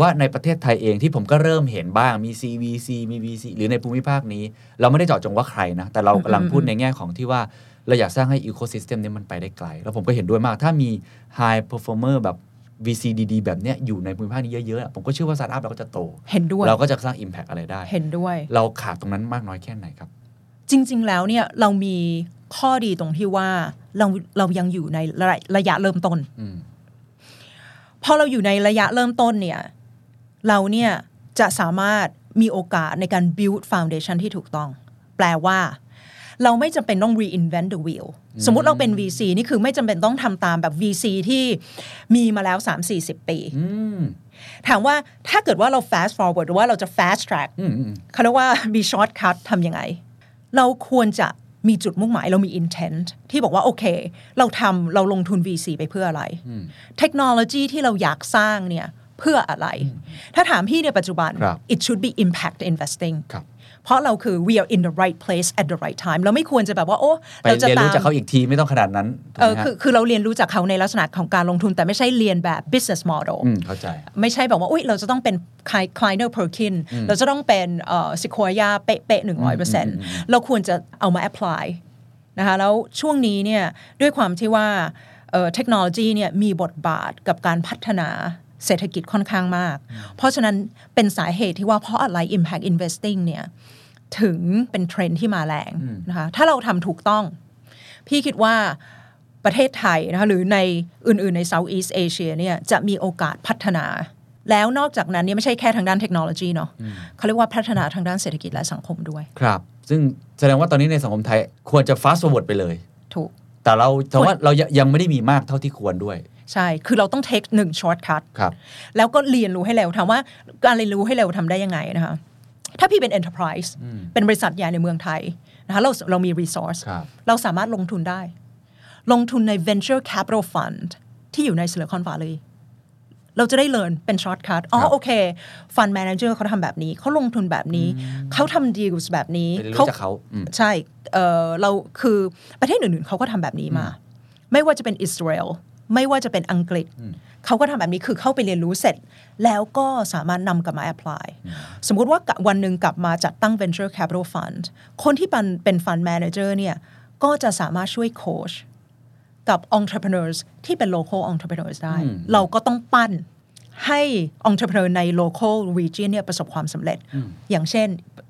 ว่าในประเทศไทยเองที่ผมก็เริ่มเห็นบ้างมี CVC มี VC หรือในภูมิภาคนี้ เราไม่ได้เจาะจงว่าใครนะ แต่เรากำลังพูดในแง่ของที่ว่า เราอยากสร้างให้ ecosystem นี้มันไปได้ไกล แล้วผมก็เห็นด้วยมาก ถ้ามี high performer แบบ VC ดีๆแบบเนี้ยอยู่ในภูมิภาคนี้เยอะๆอะผมก็เชื่อว่าสตาร์ทอัพเราก็จะโต เห็นด้วย เราก็จะสร้าง impact อะไรได้ เห็นด้วย เราขาดตรงนั้นมากน้อยแค่ไหนครับ จริง ๆ แล้วเนี่ยเรามีข้อดีตรงที่ว่าเราเรายังอยู่ในระระยะเริ่มต้นอืมพอเราอยู่ในระยะเริ่มต้นเนี่ย เราเนี่ยจะสามารถมีโอกาสในการ build foundation ที่ถูกต้อง แปลว่า เราไม่จำเป็นต้อง reinvent the wheel สมมุติเราเป็น VC นี่คือไม่จำเป็นต้องทำตามแบบ VC ที่มีมาแล้ว 3-40 ปีอืมถามว่าถ้าเกิดว่าเรา fast forward หรือว่าเราจะ fast track อืมอืมเขาเรียกว่ามี shortcut ทำยังไง เราควรจะมีจุดมุ่งหมายเรามี intent ที่บอกว่า โอเค เราทำเราลงทุน VC ไปเพื่ออะไร เทคโนโลยีที่เราอยากสร้างเนี่ย เพื่ออะไร ถ้าถามพี่ในปัจจุบันครับ it should be impact investing ครับเพราะเราคือ we are in the right place at the right time เราไม่ควรจะแบบว่า โอ้ไปเราจะเรียนตารู้มจากเขาอีกทีไม่ต้องขนาดนั้นถูกเอไหอมฮะคือคือเราเรียนรู้จากเขาในลักษณะของการลงทุน แต่ไม่ใช่เรียนแบบ business model อืมเข้าใจ ไม่ใช่แบบว่าอุ้ยเราจะต้องเป็น Kleiner Perkin เราจะต้องเป็นเอ่อ Sequoia เป๊ะๆหนึ่งร้อยเปอร์เซ็นต์เราควรจะเอามา apply นะคะแล้วช่วงนี้เนี่ยด้วยความที่ว่าเอ่อเทคโนโลยีเนี่ยมีบทบาทกับการพัฒนา เศรษฐกิจค่อนข้างมาก เพราะฉะนั้นเป็นสาเหตุที่ว่าเพราะอะไร impact investing เนี่ยถึงเป็นเทรนด์ที่มาแรงนะคะถ้าเราทำถูกต้อง พี่คิดว่าประเทศไทยนะคะหรือในอื่น ๆ ใน Southeast Asia เนี่ยจะมีโอกาสพัฒนา แล้วนอกจากนั้นเนี่ยไม่ใช่แค่ทางด้านเทคโนโลยีเนาะเขาเรียกว่าพัฒนาทางด้านเศรษฐกิจและสังคมด้วย ครับ ซึ่งแสดงว่าตอนนี้ในสังคมไทยควรจะ fast forward ไปเลย ถูก แต่เราแต่ว่าเรายังยังไม่ได้มีมากเท่าที่ควรด้วย ใช่ คือเราต้องเทคหนึ่งช็อตคั t ครับแล้วก็เรียนรู้ให้เร็วถามว่าการเรียนรู้ให้เร็วทำได้ยังไงนะคะ ถ้าพี่เป็น enterprise เป็นบริษัทใหญ่ในเมืองไทยนะคะเราเรามี resource ครับเราสามารถลงทุนได้ ลงทุนใน venture capital fund ที่อยู่ใน Silicon Valley เราจะได้เรียนเป็นช็อตคั t อ๋อครับโอเค fund manager เขาทำแบบนี้ เขาลงทุนแบบนี้ เขาทำ deals แบบนี้ไปเรียนรู้จากเขาอืมใช่เอ่อเราคือประเทศอื่นๆเขาก็ทำแบบนี้มา ไม่ว่าจะเป็นอิสราเอล ไม่ว่าจะเป็นอังกฤษ เขาก็ทำแบบนี้คือเข้าไปเรียนรู้เสร็จ แล้วก็สามารถนำกลับมา apply สมมุติว่ากะวันหนึ่งกลับมาจัดตั้ง venture capital fund คนที่เป็นเป็น fund manager เนี่ยก็จะสามารถช่วยโค้ชกับ entrepreneurs ที่เป็น local entrepreneurs ได้ เราก็ต้องปั้นให้ entrepreneur ใน local region เนี่ยประสบความสำเร็จ อย่างเช่น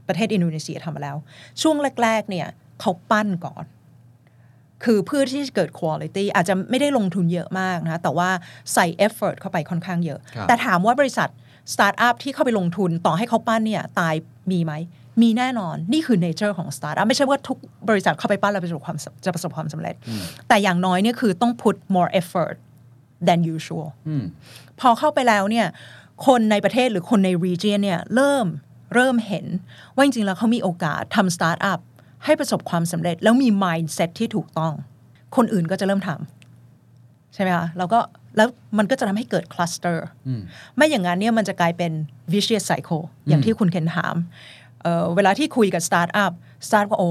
ประเทศอินโดนีเซียทำมาแล้ว ช่วงแรก ๆ เนี่ยเขาปั้นก่อน คือเพื่อที่จะเกิด quality อาจจะไม่ได้ลงทุนเยอะมากนะแต่ว่าใส่ effort เข้าไปค่อนข้างเยอะครับแต่ถามว่าบริษัท startup ที่เข้าไปลงทุนต่อให้เขาปั้นเนี่ยตายมีไหมมีแน่นอนนี่คือ nature ของ startup ไม่ใช่ว่าทุกบริษัทเข้าไปปั้นแล้วประสบความจะประสบความสำเร็จ แต่อย่างน้อยเนี่ยคือต้อง put more effort than usual อืมพอเข้าไปแล้วเนี่ยคนในประเทศหรือคนใน region เนี่ยเริ่มเริ่มเห็นว่าจริงๆแล้วเขามีโอกาสทำสตาร์ทอัพ ให้ประสบความสำเร็จ แล้วมี mindset ที่ถูกต้อง คนอื่นก็จะเริ่มทำใช่ไหมคะเราก็แล้วมันก็จะทำให้เกิด cluster ไม่อย่างนั้นเนี่ยมันจะกลายเป็น vicious cycle อย่างที่คุณเคนถามเอ่อเวลาที่คุยกับสตาร์ทอัพสตาร์ทก็โอ้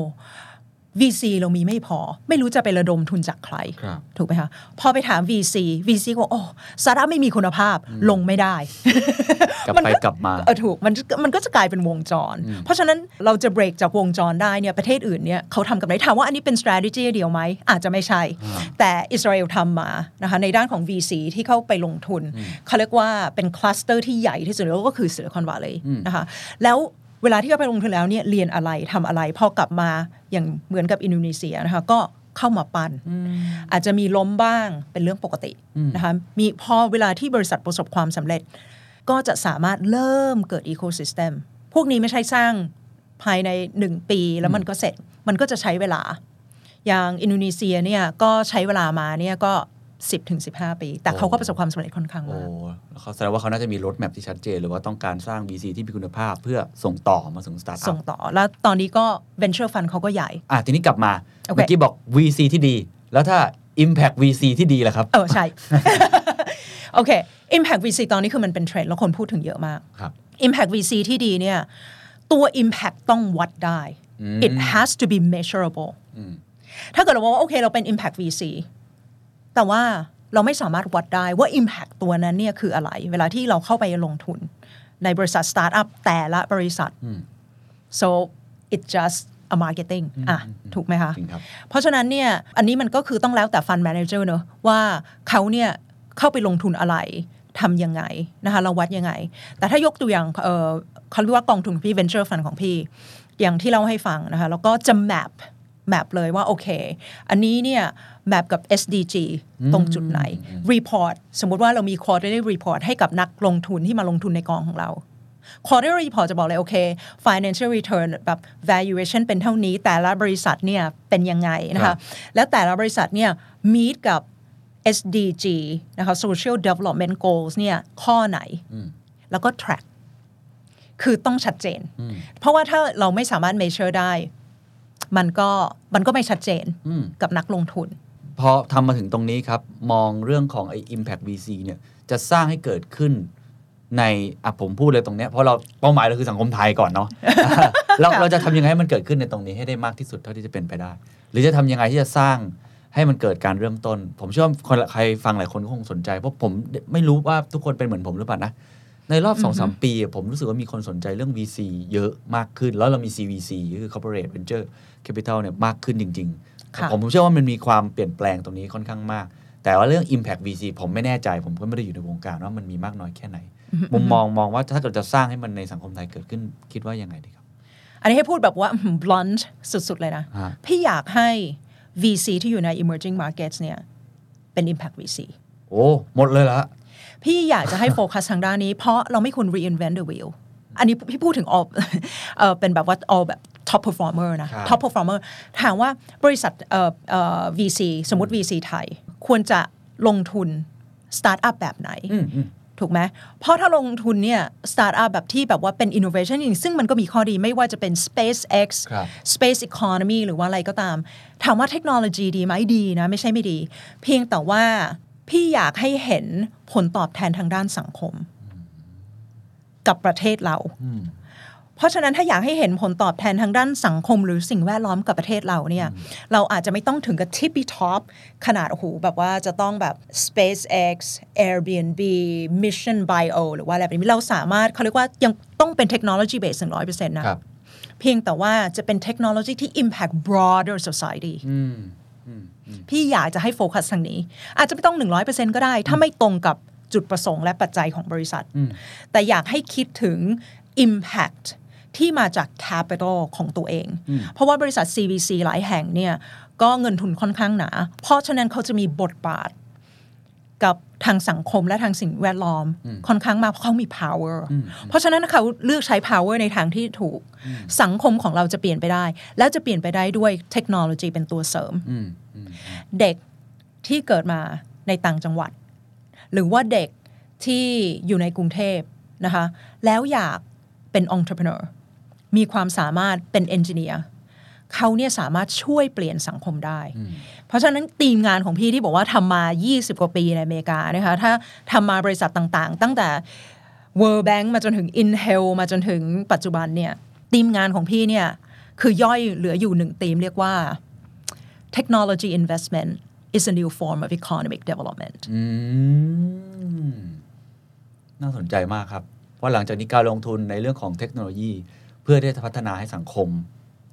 VC เรามีไม่พอ ไม่รู้จะไประดมทุนจากใครครับถูกไหมคะพอไปถาม VC VC ก็บอกโอ้สตาร์ทอัพไม่มีคุณภาพลงไม่ได้กลับไปกลับมาเออถูกมันมันก็จะกลายเป็นวงจร เพราะฉะนั้นเราจะเบรกจากวงจรได้เนี่ยประเทศอื่นเนี่ยเขาทำกันไหมถามว่าอันนี้เป็น strategy เดียวไหมอาจจะไม่ใช่ แต่อิสราเอลทำมานะคะในด้านของ VC ที่เข้าไปลงทุนเขาเรียกว่าเป็น cluster ที่ใหญ่ที่สุดแล้วก็คือ Silicon Valley นะคะแล้ว เวลาที่เขาไปลงทุนแล้วเนี่ยเรียนอะไรทำอะไรพอกลับมาอย่างเหมือนกับอินโดนีเซียนะคะก็เข้ามาปันอาจจะมีล้มบ้างเป็นเรื่องปกตินะคะมีพอเวลาที่บริษัทประสบความสำเร็จ ก็จะสามารถเริ่มเกิดอีโค y ิสเต็มพวกนี้ไม่ใช่สร้างภายในหนึ่งปีแล้วมันก็เสร็จมันก็จะใช้เวลา อย่างอินโดนีเซียเนี่ยก็ใช้เวลามาเนี่ยก็ 10ถึง15 ปี แต่เขาก็ประสบความสำเร็จค่อนข้างโอ้มากเขาแสดงว่าเขาน่าจะมี roadmap ที่ชัดเจนหรือว่าต้องการสร้าง VC ที่มีคุณภาพเพื่อส่งต่อมาสู่สตาร์ทอัพส่งต่อ แล้วตอนนี้ก็ venture fund เขาก็ใหญ่ อะทีนี้กลับมาโอเคเมื่อกี้บอก VC ที่ดี แล้วถ้า Impact VC ที่ดีล่ะครับ เออใช่ โอเค impact VC ตอนนี้คือมันเป็นเทรนด์แล้วคนพูดถึงเยอะมากครับ impact VC ที่ดีเนี่ยตัว impact ต้องวัดได้ it has to be measurable ถ้าเกิดเราบอกว่าโอเคเราเป็น impact VC แต่ว่าเราไม่สามารถวัดได้ว่า impact ตัวนั้นเนี่ยคืออะไร เวลาที่เราเข้าไปลงทุนในบริษัทสตาร์ทอัพแต่ละบริษัท so it's just a marketing อะ ถูกไหมคะจริงครับเพราะฉะนั้นเนี่ย อันนี้มันก็คือต้องแล้วแต่ fund manager เนอะว่าเขาเนี่ยเข้าไปลงทุนอะไรทำยังไงนะคะเราวัดยังไง แต่ถ้ายกตัวอย่างเอ่อเขาเรียกว่ากองทุนของพี่ venture fund ของพี่ อย่างที่เล่าให้ฟังนะคะ แล้วก็จะ map map เลยว่าโอเค อันนี้เนี่ย map กับ SDG ตรงจุดไหน report สมมุติว่าเรามี quarterly report ให้กับนักลงทุนที่มาลงทุนในกองของเรา quarterly report จะบอกเลยโอเค financial return แบบ valuation เป็นเท่านี้ แต่ละบริษัทเนี่ยเป็นยังไงนะครัคะบแล้วแต่ละบริษัทเนี่ย meet กับ SDG นะคะ social development goals เนี่ยข้อไหน แล้วก็ track คือต้องชัดเจน เพราะว่าถ้าเราไม่สามารถ measure ได้ มันก็มันก็ไม่ชัดเจนกับนักลงทุน พอทำมาถึงตรงนี้ครับ มองเรื่องของไอ้ Impact VC เนี่ยจะสร้างให้เกิดขึ้นในอะผมพูดเลยตรงเนี้ยเพราะเราเป้าหมายเราคือสังคมไทยก่อนเนาะเราเราจะทำยังไงให้มันเกิดขึ้นในตรงนี้ให้ได้มากที่สุดเท่าที่จะเป็นไปได้ หรือจะทำยังไงที่จะสร้างให้มันเกิดการเริ่มต้น ผมเชื่อว่าคนใครฟังหลายคนก็คงสนใจ เพราะผมไม่รู้ว่าทุกคนเป็นเหมือนผมหรือเปล่านะ ในรอบสองสามปีอะผมรู้สึกว่ามีคนสนใจเรื่อง VC เยอะมากขึ้น แล้วเรามี CVC ก็คือ Corporate Venture Capital เนี่ยมากขึ้นจริงค่ะๆผมผมเชื่อว่ามันมีความเปลี่ยนแปลงตรงนี้ค่อนข้างมาก แต่ว่าเรื่อง Impact VC ผมไม่แน่ใจ ผมก็ไม่ได้อยู่ในวงการว่ามันมีมากน้อยแค่ไหน มุมมองมองว่าถ้าเกิดจะสร้างให้มันในสังคมไทยเกิดขึ้นคิดว่ายังไงดีครับ อันนี้ให้พูดแบบว่า blunt สุด ๆ เลยนะฮะพี่อยากให้ VC ที่อยู่ใน emerging markets เนี่ยเป็น impact VC โอ้หมดเลยละ พี่อยากจะให้โฟกัสทางด้านนี้ เพราะเราไม่ควร reinvent the wheel อันนี้พี่พูดถึง all เอ่อเป็นแบบว่า all แบบ top performer นะครับ top performer ถามว่าบริษัทเอ่อเอ่อ VC สมมติ VC ไทย ควรจะลงทุน startup แบบไหน ถูกไหม เพราะถ้าลงทุนเนี่ย startup แบบที่แบบว่าเป็น innovation จริงซึ่งมันก็มีข้อดีไม่ว่าจะเป็น SpaceX ครับ Space Economy หรือว่าอะไรก็ตาม ถามว่าเทคโนโลยีดีไหมดีนะ ไม่ใช่ไม่ดี เพียงแต่ว่า พี่อยากให้เห็นผลตอบแทนทางด้านสังคม กับประเทศเรา เพราะฉะนั้นถ้าอยากให้เห็นผลตอบแทนทางด้านสังคม หรือสิ่งแวดล้อมกับประเทศเราเนี่ยเราอาจจะไม่ต้องถึงกับ tippy top ขนาดโอ้โหแบบว่าจะต้องแบบ SpaceX Airbnb Mission Bio หรือว่าอะไรแบบนี้เราสามารถเขาเรียกว่ายังต้องเป็นเทคโนโลยีเบสถึงร้อยเปอร์เซ็นต์นะครับเพียงแต่ว่าจะเป็นเทคโนโลยีที่ impact broader society พี่อยากจะให้โฟกัสทางนี้ อาจจะไม่ต้อง 100%ก็ได้ ถ้าไม่ตรงกับจุดประสงค์และปัจจัยของบริษัท แต่อยากให้คิดถึง impact ที่มาจาก capital ของตัวเอง เพราะว่าบริษัท CVC หลายแห่งเนี่ยก็เงินทุนค่อนข้างหนา เพราะฉะนั้นเขาจะมีบทบาทกับทางสังคมและทางสิ่งแวดล้อมค่อนข้างมากเพราะเขามี power เพราะฉะนั้นเขาเลือกใช้ power ในทางที่ถูก สังคมของเราจะเปลี่ยนไปได้ แล้วจะเปลี่ยนไปได้ด้วยเทคโนโลยีเป็นตัวเสริม เด็กที่เกิดมาในต่างจังหวัด หรือว่าเด็กที่อยู่ในกรุงเทพนะคะแล้วอยากเป็น entrepreneur มีความสามารถเป็น engineer เขาเนี่ยสามารถช่วยเปลี่ยนสังคมได้ เพราะฉะนั้นทีมงานของพี่ที่บอกว่าทำมา 20 กว่าปีในอเมริกานะคะถ้าทำมาบริษัทต่างๆ ตั้งแต่ World Bank มาจนถึง Intel มาจนถึงปัจจุบันเนี่ยทีมงานของพี่เนี่ยคือย่อยเหลืออยู่หนึ่งทีมเรียกว่า technology investment is a new form of economic development อืมน่าสนใจมากครับ เพราะหลังจากนี้การลงทุนในเรื่องของเทคโนโลยี เพื่อที่จะพัฒนาให้สังคม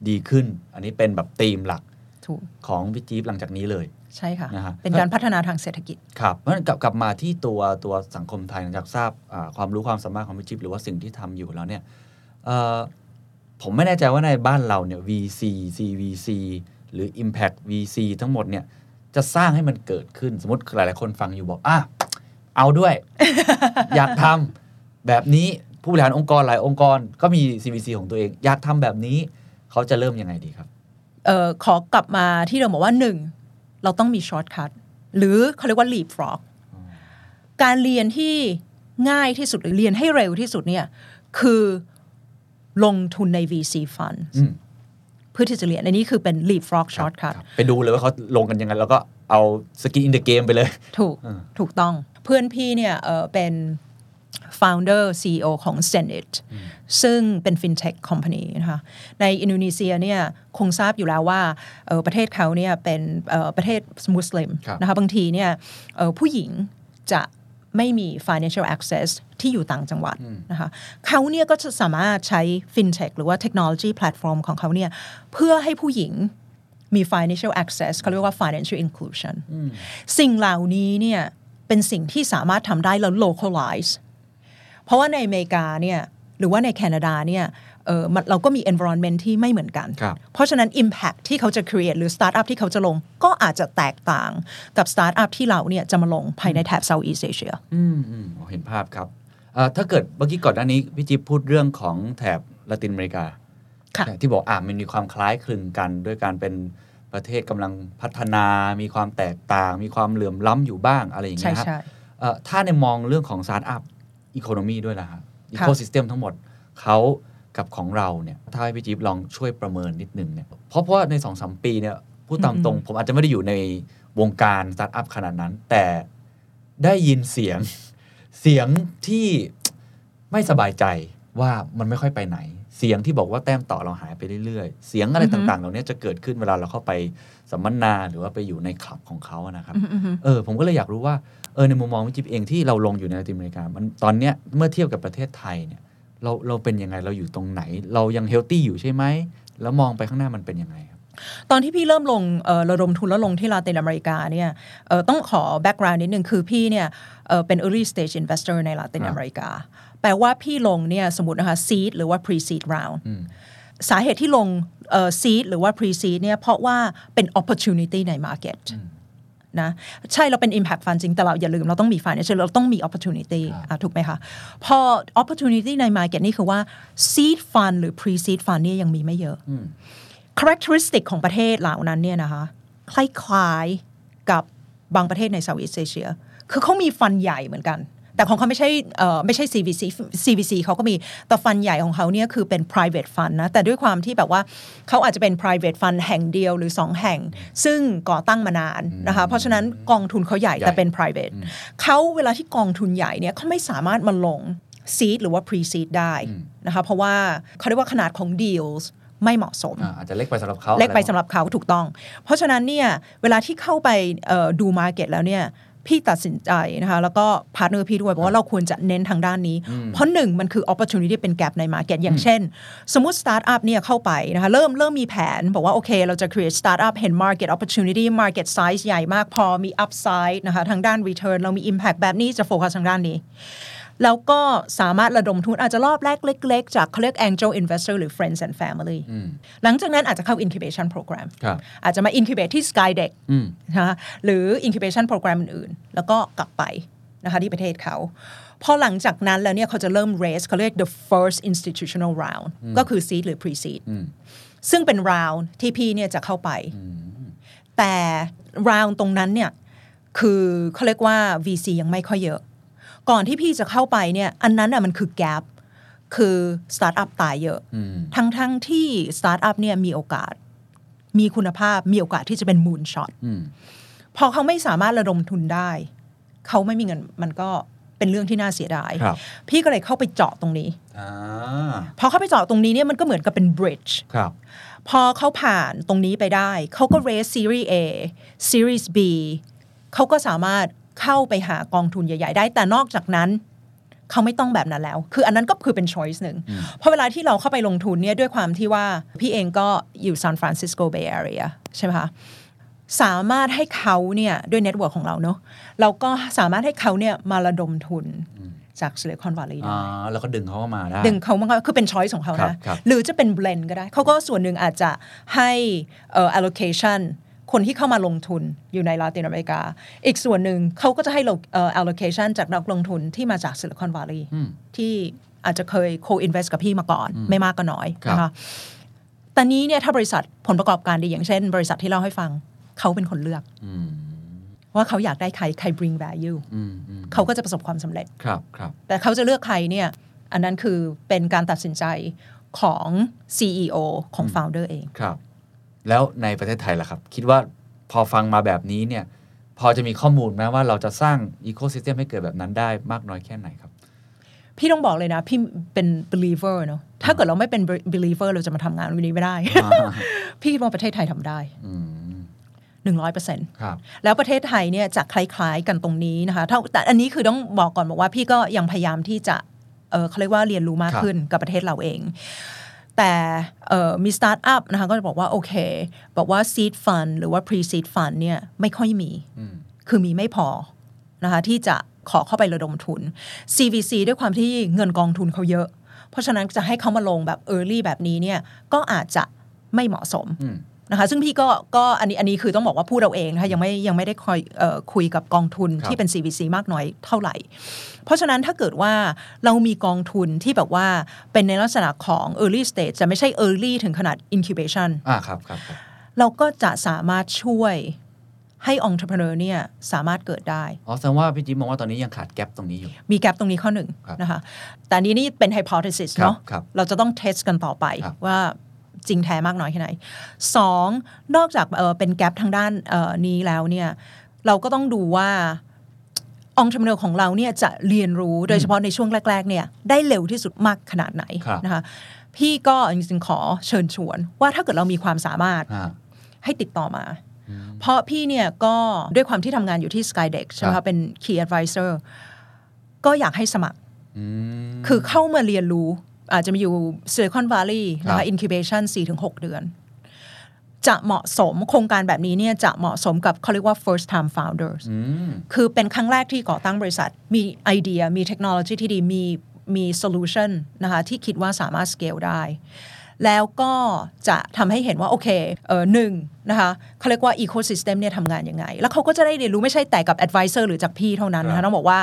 ดีขึ้น อันนี้เป็นแบบธีมหลักถูกของพี่จี๊บหลังจากนี้เลย ใช่ค่ะนะฮะเป็นการพัฒนาทางเศรษฐกิจ ครับเพราะฉะนั้นกลับกลับมาที่ตัวตัวสังคมไทยหลังจากทราบอ่าความรู้ความสามารถของพี่จิ๊บหรือว่าสิ่งที่ทำอยู่แล้วเนี่ยเอ่อผมไม่แน่ใจว่าในบ้านเราเนี่ย VC CVC หรือ Impact VC ทั้งหมดเนี่ยจะสร้างให้มันเกิดขึ้นสมมติหลายๆคนฟังอยู่บอกอะเอาด้วย อยากทำแบบนี้ผู้บริหารองค์กรหลายองค์กรก็มี CVC ของตัวเอง อยากทำแบบนี้เขาจะเริ่มยังไงดีครับเอ่อขอกลับมาที่เราบอกว่าหนึ่งเราต้องมี shortcut หรือเขาเรียกว่า leapfrog การเรียนที่ง่ายที่สุดหรือเรียนให้เร็วที่สุดเนี่ยคือลงทุนใน VC fund อืมเพื่อที่จะเรียนอันนี้คือเป็น leapfrog shortcut ครับไปดูเลยว่าเขาลงกันยังไงแล้วก็เอาสกินอินเด e เกมไปเลย ถูกอ่าถูกต้องเพื่อนพี่เนี่ยเอ่อเป็น founder CEO ของ Zenit ซึ่งเป็น fintech company นะคะในอินโดนีเซียเนี่ยคงทราบอยู่แล้วว่าเอ่อประเทศเขาเนี่ยเป็นเอ่อประเทศมุสลิมครับนะคะบางทีเนี่ยเอ่อผู้หญิงจะ ไม่มี financial access ที่อยู่ต่างจังหวัดนะคะเขาเนี่ยก็จะสามารถใช้ fintech หรือว่า technology platform ของเขาเนี่ยเพื่อให้ผู้หญิงมี financial access เขาเรียกว่า financial inclusion สิ่งเหล่านี้เนี่ยเป็นสิ่งที่สามารถทำได้แล้ว localize เพราะว่าในอเมริกาเนี่ยหรือว่าในแคนาดาเนี่ย เออมันเราก็มี environment ที่ไม่เหมือนกันครับเพราะฉะนั้น impact ที่เขาจะ create หรือ startup ที่เขาจะลง ก็อาจจะแตกต่างกับ startup ที่เราเนี่ยจะมาลงภายในแถบ Southeast Asia อืมอืมเห็นภาพครับเอ่อถ้าเกิดเมื่อกี้ก่อนหน้านี้พี่จิ๊บพูดเรื่องของแถบละตินอเมริกาค่ะที่บอกอ่ามันมีความคล้ายคลึงกันด้วยการเป็นประเทศกำลังพัฒนา มีความแตกต่าง มีความเหลื่อมล้ำอยู่บ้างอะไรอย่างเงี้ใช่ยครับใช่เอ่อถ้าในมองเรื่องของสตาร์ทอัพอีโคโนมีด้วยล่ะครับอีค่ะโคซิสเต็มทั้งหมดเขา กับของเราเนี่ยถ้าให้พี่จิ๊บลองช่วยประเมินนิดนึงเนี่ยเพราะเพราะว่าในสองสามปีเนี่ยพูดตามตรง ผมอาจจะไม่ได้อยู่ในวงการสตาร์ทอัพขนาดนั้น แต่ได้ยินเสียงเสียงที่ไม่สบายใจว่ามันไม่ค่อยไปไหน เสียงที่บอกว่าแต้มต่อเราหายไปเรื่อยๆ เสียงอะไรต่างๆ เหล่านี้จะเกิดขึ้นเวลาเราเข้าไปสัมมนาหรือว่าไปอยู่ในคลับของเขาอะนะครับเออผมก็เลยอยากรู้ว่าเออในมุมมองวิจิปเองที่เราลงอยู่ในลาตินอเมริกามันตอนเนี้ยเมื่อเทียบกับประเทศไทยเนี่ย เราเราเป็นยังไงเราอยู่ตรงไหน เรายัง healthy อยู่ใช่ไหม แล้วมองไปข้างหน้ามันเป็นยังไงครับ ตอนที่พี่เริ่มลงเอ่อระดมทุนแล้วลงที่ลาตินอเมริกาเนี่ยเอ่อต้องขอ background นิดนึงคือพี่เนี่ยเอ่อเป็น early stage investor ในลาตินครับอเมริกา แปลว่าพี่ลงเนี่ยสมมตินะคะ seed หรือว่า pre seed round สาเหตุที่ลงเอ่อ seed หรือว่า pre seed เนี่ยเพราะว่าเป็น opportunity ใน market นะใช่เราเป็น impact fund จริง แต่เราอย่าลืมเราต้องมี financial เราต้องมี opportunity อะถูกไหมคะ พอ opportunity ใน market นี่คือว่า seed fund หรือ pre seed fund เนี่ยยังมีไม่เยอะ characteristic ของประเทศเหล่านั้นเนี่ยนะคะคล้ายๆกับบางประเทศใน Southeast Asia คือเขามีฟันใหญ่เหมือนกัน แต่ของเขาไม่ใช่เอ่อไม่ใช่ CVC CVC เขาก็มีแต่ฟันใหญ่ของเขาเนี่ยคือเป็น private fund นะแต่ด้วยความที่แบบว่าเขาอาจจะเป็น private fund แห่งเดียวหรือสองแห่ง ซึ่งก่อตั้งมานานนะคะเพราะฉะนั้นกองทุนเขาใหญ่แต่เป็น private เขาเวลาที่กองทุนใหญ่เนี่ยเขาไม่สามารถมาลง seed หรือว่า pre seed ได้นะคะเพราะว่าเขาเรียกว่าขนาดของ deals ไม่เหมาะสมอ่าอาจจะเล็กไปสำหรับเขาเล็กไปอะรสำหรับเขาถูกต้อง เพราะฉะนั้นเนี่ยเวลาที่เข้าไปเอ่อดู market แล้วเนี่ย พี่ตัดสินใจนะคะแล้วก็พาร์ทเนอร์พี่ด้วยบอกว่าเราควรจะเน้นทางด้านนี้ เพราะหนึ่งมันคือ opportunity เป็น gap ใน market อย่างเช่น สมมติสตาร์ทอัพเนี่ยเข้าไปนะคะเริ่มเริ่มมีแผน บอกว่า โอเค เราจะ create startup เห็น market opportunity market size ใหญ่มากพอมี upside นะคะทางด้าน return เรามี impact แบบนี้จะโฟกัสทางด้านนี้ แล้วก็สามารถระดมทุนอาจจะรอบแรกเล็ก ๆ จากเขาเรียก angel investor หรือ friends and family หลังจากนั้นอาจจะเข้า incubation program ครับอาจจะมา incubate ที่ Skydeck นะคะหรือ incubation program อื่นๆ แล้วก็กลับไปนะคะที่ประเทศเขาพอหลังจากนั้นแล้วเนี่ยเขาจะเริ่ม raise เขาเรียก the first institutional round ก็คือ seed หรือ pre seed ซึ่งเป็น round ที่พี่เนี่ยจะเข้าไป แต่ round ตรงนั้นเนี่ยคือเขาเรียกว่า VC ยังไม่ค่อยเยอะ ก่อนที่พี่จะเข้าไปเนี่ยอันนั้นอะมันคือ gap คือสตาร์ทอัพตายเยอะทั้งทั้งๆที่สตาร์ทอัพเนี่ยมีโอกาส มีคุณภาพมีโอกาสที่จะเป็น moonshot อืมพอเขาไม่สามารถระดมทุนได้ เขาไม่มีเงินมันก็เป็นเรื่องที่น่าเสียดายครับพี่ก็เลยเข้าไปเจาะตรงนี้อ่าพอเข้าไปเจาะตรงนี้เนี่ยมันก็เหมือนกับเป็น bridge ครับพอเขาผ่านตรงนี้ไปได้ เขาก็ raise series A series B เขาก็สามารถ เข้าไปหากองทุนใหญ่ ๆ ได้ แต่นอกจากนั้นเขาไม่ต้องแบบนั้นแล้ว คืออันนั้นก็คือเป็น choice หนึ่งเพราะเวลาที่เราเข้าไปลงทุนเนี่ยด้วยความที่ว่าพี่เองก็อยู่ซานฟรานซิสโกเบย์แอเรียใช่ไหมคะสามารถให้เขาเนี่ยด้วยเน็ตเวิร์กของเราเนอะเราก็สามารถให้เขาเนี่ยมาระดมทุนจากซิลิคอนวัลลีย์ได้อ่าแล้วก็ดึงเขาเข้ามาได้ ดึงเขามันก็คือเป็น choice ของเขาครันะบครับหรือจะเป็น blend ก็ได้ เขาก็ส่วนหนึ่งอาจจะให้เอ่อ allocation คนที่เข้ามาลงทุนอยู่ในลาตินอเมริกา อีกส่วนหนึ่งเขาก็จะให้เอ่อ allocation จากนักลงทุนที่มาจากซิลิคอนวัลลีย์ที่อาจจะเคย co-invest กับพี่มาก่อน ไม่มากก็น้อยครับนะคะตอนนี้เนี่ยถ้าบริษัทผลประกอบการดีอย่างเช่น บริษัทที่เล่าให้ฟังเขาเป็นคนเลือกอืมว่าเขาอยากได้ใครใคร bring value อืมอืมเขาก็จะประสบความสำเร็จครับครับ แต่เขาจะเลือกใครเนี่ย อันนั้นคือเป็นการตัดสินใจของ CEO ของ founder เองครับ แล้วในประเทศไทยล่ะครับ คิดว่าพอฟังมาแบบนี้เนี่ย พอจะมีข้อมูลไหมว่าเราจะสร้างอีโค y ิสเต็มให้เกิดแบบนั้นได้มากน้อยแค่ไหนครับ พี่ต้องบอกเลยนะ พี่เป็น believer เนอะถ้าเกิดเราไม่เป็น believer เราจะมาทำงานวันนี้ไม่ได้ พี่คิดว่าประเทศไทยทำได้อืมหนึ่งร้อยเปอร์เซ็นต์ครับแล้วประเทศไทยเนี่ยจะคล้าย ๆ กันตรงนี้นะคะเท่าแต่อันนี้คือต้องบอกก่อนบอกว่าพี่ก็ยังพยายามที่จะเออเขาเรียกว่าเรียนรู้มากครับขึ้นกับประเทศเราเอง แต่เอ่อมีสตาร์ทอัพนะคะก็จะบอกว่า โอเค บอกว่า seed fund หรือว่า pre seed fund เนี่ยไม่ค่อยมีอืมคือมีไม่พอนะคะที่จะขอเข้าไประดมทุน CVC ด้วยความที่เงินกองทุนเขาเยอะ เพราะฉะนั้นจะให้เขามาลงแบบ Early แบบนี้เนี่ยก็อาจจะไม่เหมาะสมอืม นะคะ ซึ่งพี่ก็ก็อันนี้อันนี้คือต้องบอกว่าพูดเราเองนะคะยังไม่ยังไม่ได้คอยเอ่อคุยกับกองทุนครับที่เป็น CVC มากน้อยเท่าไหร่ เพราะฉะนั้นถ้าเกิดว่าเรามีกองทุนที่แบบว่าเป็นในลักษณะของ early stage จะไม่ใช่ early ถึงขนาด incubation อ่าครับครับครับเราก็จะสามารถช่วยให้ entrepreneur เนี่ยสามารถเกิดได้ อ๋อ แสดงว่าพี่จิ๊บมองว่าตอนนี้ยังขาดแกลบตรงนี้อยู่ มีแกลบตรงนี้ข้อหนึ่งครับนะคะ แต่อันนี้นี่เป็น hypothesis ครับเนาะครับเราจะต้องเทสกันต่อไปครับว่า จริงแท้มากน้อยแค่ไหนสองนอกจากเอ่อเป็นแกลบทางด้านเอ่อนี้แล้วเนี่ยเราก็ต้องดูว่าองค์ entrepreneur ของเราเนี่ยจะเรียนรู้โดยเฉพาะในช่วงแรก ๆ เนี่ยได้เร็วที่สุดมากขนาดไหนครับนะคะพี่ก็จริงๆขอเชิญชวน ว่าถ้าเกิดเรามีความสามารถอ่าให้ติดต่อมา เพราะพี่เนี่ยก็ด้วยความที่ทำงานอยู่ที่ Skydeck ใช่ไหมครัคะบเป็น Key Advisor ก็อยากให้สมัครอืมคือเข้ามาเรียนรู้ อาจจะมาอยู่ Silicon Valley นะครัคะบ incubation 4-6เดือน จะเหมาะสมโครงการแบบนี้เนี่ยจะเหมาะสมกับเขาเรียกว่า first time founders อืมคือเป็นครั้งแรกที่ก่อตั้งบริษัท มีไอเดีย มีเทคโนโลยีที่ดี มีมีโซลูชันนะคะที่คิดว่าสามารถสเกลได้ แล้วก็จะทำให้เห็นว่า โอเคเออหนึ่งนะคะเขาเรียกว่า ecosystem เนี่ยทำงานยังไง แล้วเขาก็จะได้เรียนรู้ไม่ใใช่แต่กับ advisor หรือจากพี่เท่านั้นนะครัคะบต้องบอกว่า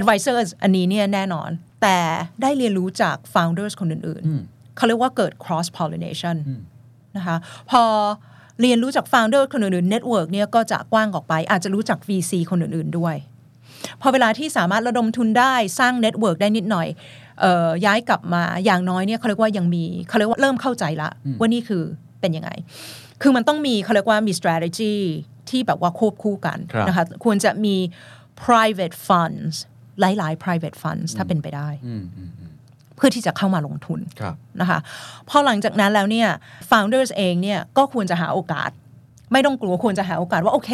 advisor อันนี้เนี่ยแน่นอน แต่ได้เรียนรู้จาก founders คนอื่นๆ เขาเรียกว่าเกิด cross pollination นะคะพอเรียนรู้จาก founder คนอื่นๆ network เนี่ยก็จะกว้างออกไป อาจจะรู้จัก VC คนอื่นๆ ด้วย พอเวลาที่สามารถระดมทุนได้สร้างเน็ตเวิร์กได้นิดหน่อยเออย้ายกลับมาอย่างน้อยเนี่ยเขาเรียกว่ายังมีเขาเรียกว่าเริ่มเข้าใจละว่านี่คือเป็นยังไง คือมันต้องมีเขาเรียกว่ามี strategy ที่แบบว่าควบคู่กันครับนะคะควรจะมี private funds หลาย ๆ private funds ถ้าเป็นไปได้อืมอืมอืมเพื่อที่จะเข้ามาลงทุนครับนะคะพอหลังจากนั้นแล้วเนี่ย founders เองเนี่ยก็ควรจะหาโอกาส ไม่ต้องกลัวควรจะหาโอกาสว่า โอเค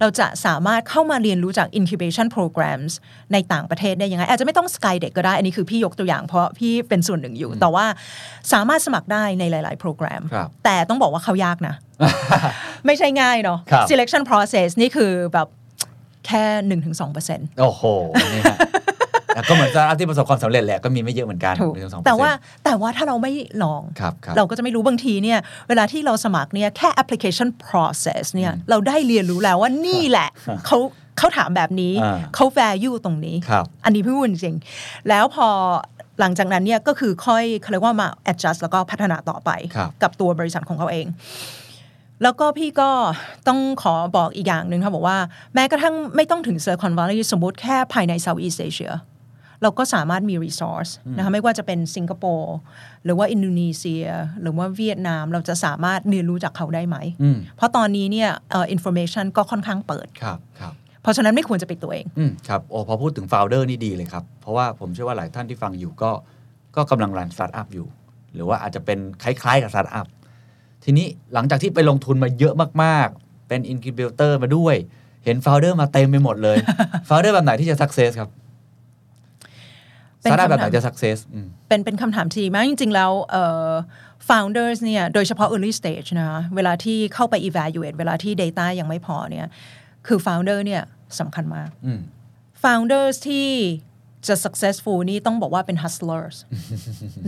เราจะสามารถเข้ามาเรียนรู้จาก incubation programs ในต่างประเทศได้ยังไง อาจจะไม่ต้อง Sky เด็กก็ได้ อันนี้คือพี่ยกตัวอย่างเพราะพี่เป็นส่วนหนึ่งอยู่ แต่ว่าสามารถสมัครได้ในหลาย ๆ โปรแกรมครับแต่ต้องบอกว่าเขายากนะ ไม่ใช่ง่ายเนาะครับ selection process นี่คือแบบ แค่1-2%โอ้โหนี่ฮะแล้วก็เหมือนสตาร์ทอัพที่ประสบความสำเร็จแหละก็มีไม่เยอะเหมือนกันถูกหนึ่งสองแต่ว่าแต่ว่าถ้าเราไม่ลองครับครับเราก็จะไม่รู้บางทีเนี่ยเวลาที่เราสมัครเนี่ยแค่ application process เนี่ยเราได้เรียนรู้แล้วว่านี่แหละเขาเขาถามแบบนี้อ่าเขา value ตรงนี้ครับอันนี้พี่พูดจริงๆแล้วพอหลังจากนั้นเนี่ยก็คือค่อยเขาเรียกว่ามา adjust แล้วก็พัฒนาต่อไปครับกับตัวบริษัทของเขาเอง แล้วก็พี่ก็ต้องขอบอกอีกอย่างหนึ่งค่ะบอกว่าแม้กระทั่งไม่ต้องถึง Silicon Valley สมมติแค่ภายใน Southeast Asia เราก็สามารถมี resource นะคะไม่ว่าจะเป็นสิงคโปร์หรือว่าอินโดนีเซีย หรือว่าเวียดนามเราจะสามารถเรียนรู้จากเขาได้ไหมอืมเพราะตอนนี้เนี่ยเอ่อ information ก็ค่อนข้างเปิดครับครับเพราะฉะนั้นไม่ควรจะปิดตัวเองอืมครับโอ้พอพูดถึง founder นี่ดีเลยครับ เพราะว่าผมเชื่อว่าหลายท่านที่ฟังอยู่ก็ก็กำลังรันสตาร์ทอัพอยู่ หรือว่าอาจจะเป็นคล้ายๆกับสตาร์ทอัพ ทีนี้หลังจากที่ไปลงทุนมาเยอะมากๆ เป็นอิน u b เ t เตอร์มาด้วย เห็น founder มาเต็มไปหมดเลย founder แบบไหนที่จะ success ครับเป็นสตาร์ทอัพแบบไหนคำถามจะ success อืมเป็นเป็นคำถามที่ดีมากจริง ๆ แล้วเอ่อ founders เนี่ยโดยเฉพาะ early stage นะคะเวลาที่เข้าไป evaluate เวลาที่ data ยังไม่พอเนี่ยคือ founder เนี่ยสำคัญมากอืม founders ที่จะ successful นี่ต้องบอกว่าเป็น hustlers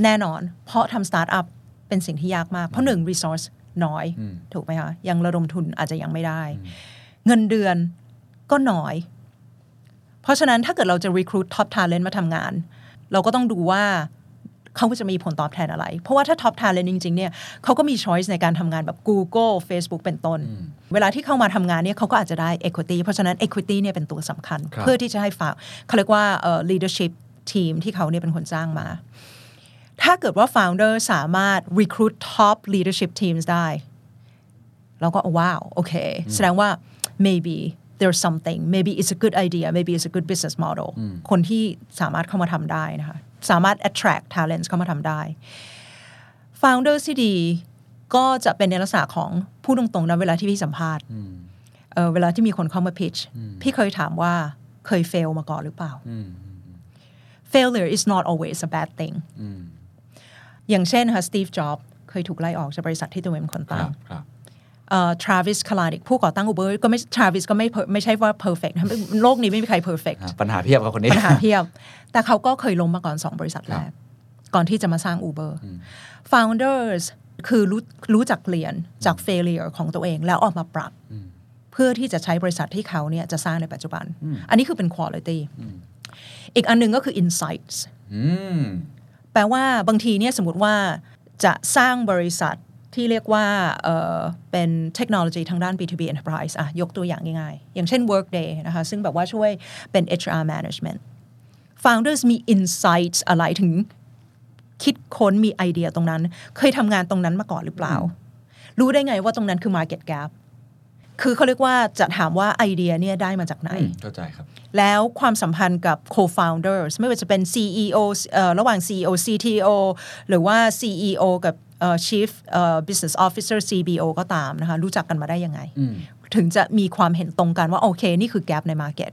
แน่นอน เพราะทำ startup เป็นสิ่งที่ยากมาก เพราะหนึ่ง resource น้อยอืมถูกไหมคะยังระดมทุนอาจจะยังไม่ได้ เงินเดือนก็น้อย เพราะฉะนั้นถ้าเกิดเราจะ recruit top talent มาทำงาน เราก็ต้องดูว่าเขาจะมีผลตอบแทนอะไร เพราะว่าถ้า top talent จริงๆเนี่ยเขาก็มี choice ในการทำงานแบบ Google Facebook เป็นต้น เวลาที่เข้ามาทำงานเนี่ยเขาก็อาจจะได้ equity เพราะฉะนั้น equity เนี่ยเป็นตัวสำคัญครับเพื่อที่จะให้ฝากเขาเรียกว่าเอ่อ leadership team ที่เขาเนี่ยเป็นคนจ้างมา ถ้าเกิดว่า founder สามารถ recruit top leadership teams ได้ เราก็ว้าวโอเค แสดงว่า maybe there's something maybe it's a good idea maybe it's a good business model คนที่สามารถเข้ามาทำได้นะคะ สามารถ attract talents เข้ามาทำได้ founder ที่ดีก็จะเป็นในลักษณะของพูดตรงๆนะเวลาที่พี่สัมภาษณ์เอ่อเวลาที่มีคนเข้ามา pitch พี่เคยถามว่าเคย fail มาก่อนหรือเปล่า failure is not always a bad thing อย่างเช่นค่ะ Steve Jobs เคยถูกไล่ออกจากบริษัทที่ตัวเองเป็นคนคตั้รังบครับเอ่อ Travis Kalanick ผู้ก่อตั้ง Uber ก็ไม่ Travis ก็ไม่ per- ไม่ใช่ว่า perfect นะโลกนี้ไม่มีใคร perfect อะปัญหาเพียบกับคนนี้ ปัญหาเพียบ แต่เขาก็เคยล้มมาก่อนสองบริษัทแรก ก่อนที่จะมาสร้าง Uber founders คือรู้รู้จักเรียนจาก failure ของตัวเองแล้วออกมาปรับ เพื่อที่จะใช้บริษัทที่เขาเนี่ยจะสร้างในปัจจุบัน อันนี้คือเป็น quality อีกอันหนึ่งก็คือ insights อืม แปลว่าบางทีเนี่ยสมมติว่าจะสร้างบริษัทที่เรียกว่าเเป็นเทคโนโลยีทางด้าน B2B enterprise อะยกตัวอย่างง่ายๆ อย่างเช่น Workday นะคะ ซึ่งแบบว่าช่วยเป็น HR management founders มี insights อะไรถึงคิดค้นมีไอเดียตรงนั้น เคยทำงานตรงนั้นมาก่อนหรือเปล่า รู้ได้ไงว่าตรงนั้นคือ market gap คือเขาเรียกว่าจะถามว่าไอเดียเนี่ยได้มาจากไหนเข้าใจครับ แล้วความสัมพันธ์กับ co-founders ไม่ว่าจะเป็น CEO เอ่อระหว่าง CEO CTO หรือว่า CEO กับเอ่อ Chief เอ่อ Business Officer CBO ก็ตามนะคะรู้จักกันมาได้ยังไง ถึงจะมีความเห็นตรงกันว่า โอเค นี่คือ gap ใน market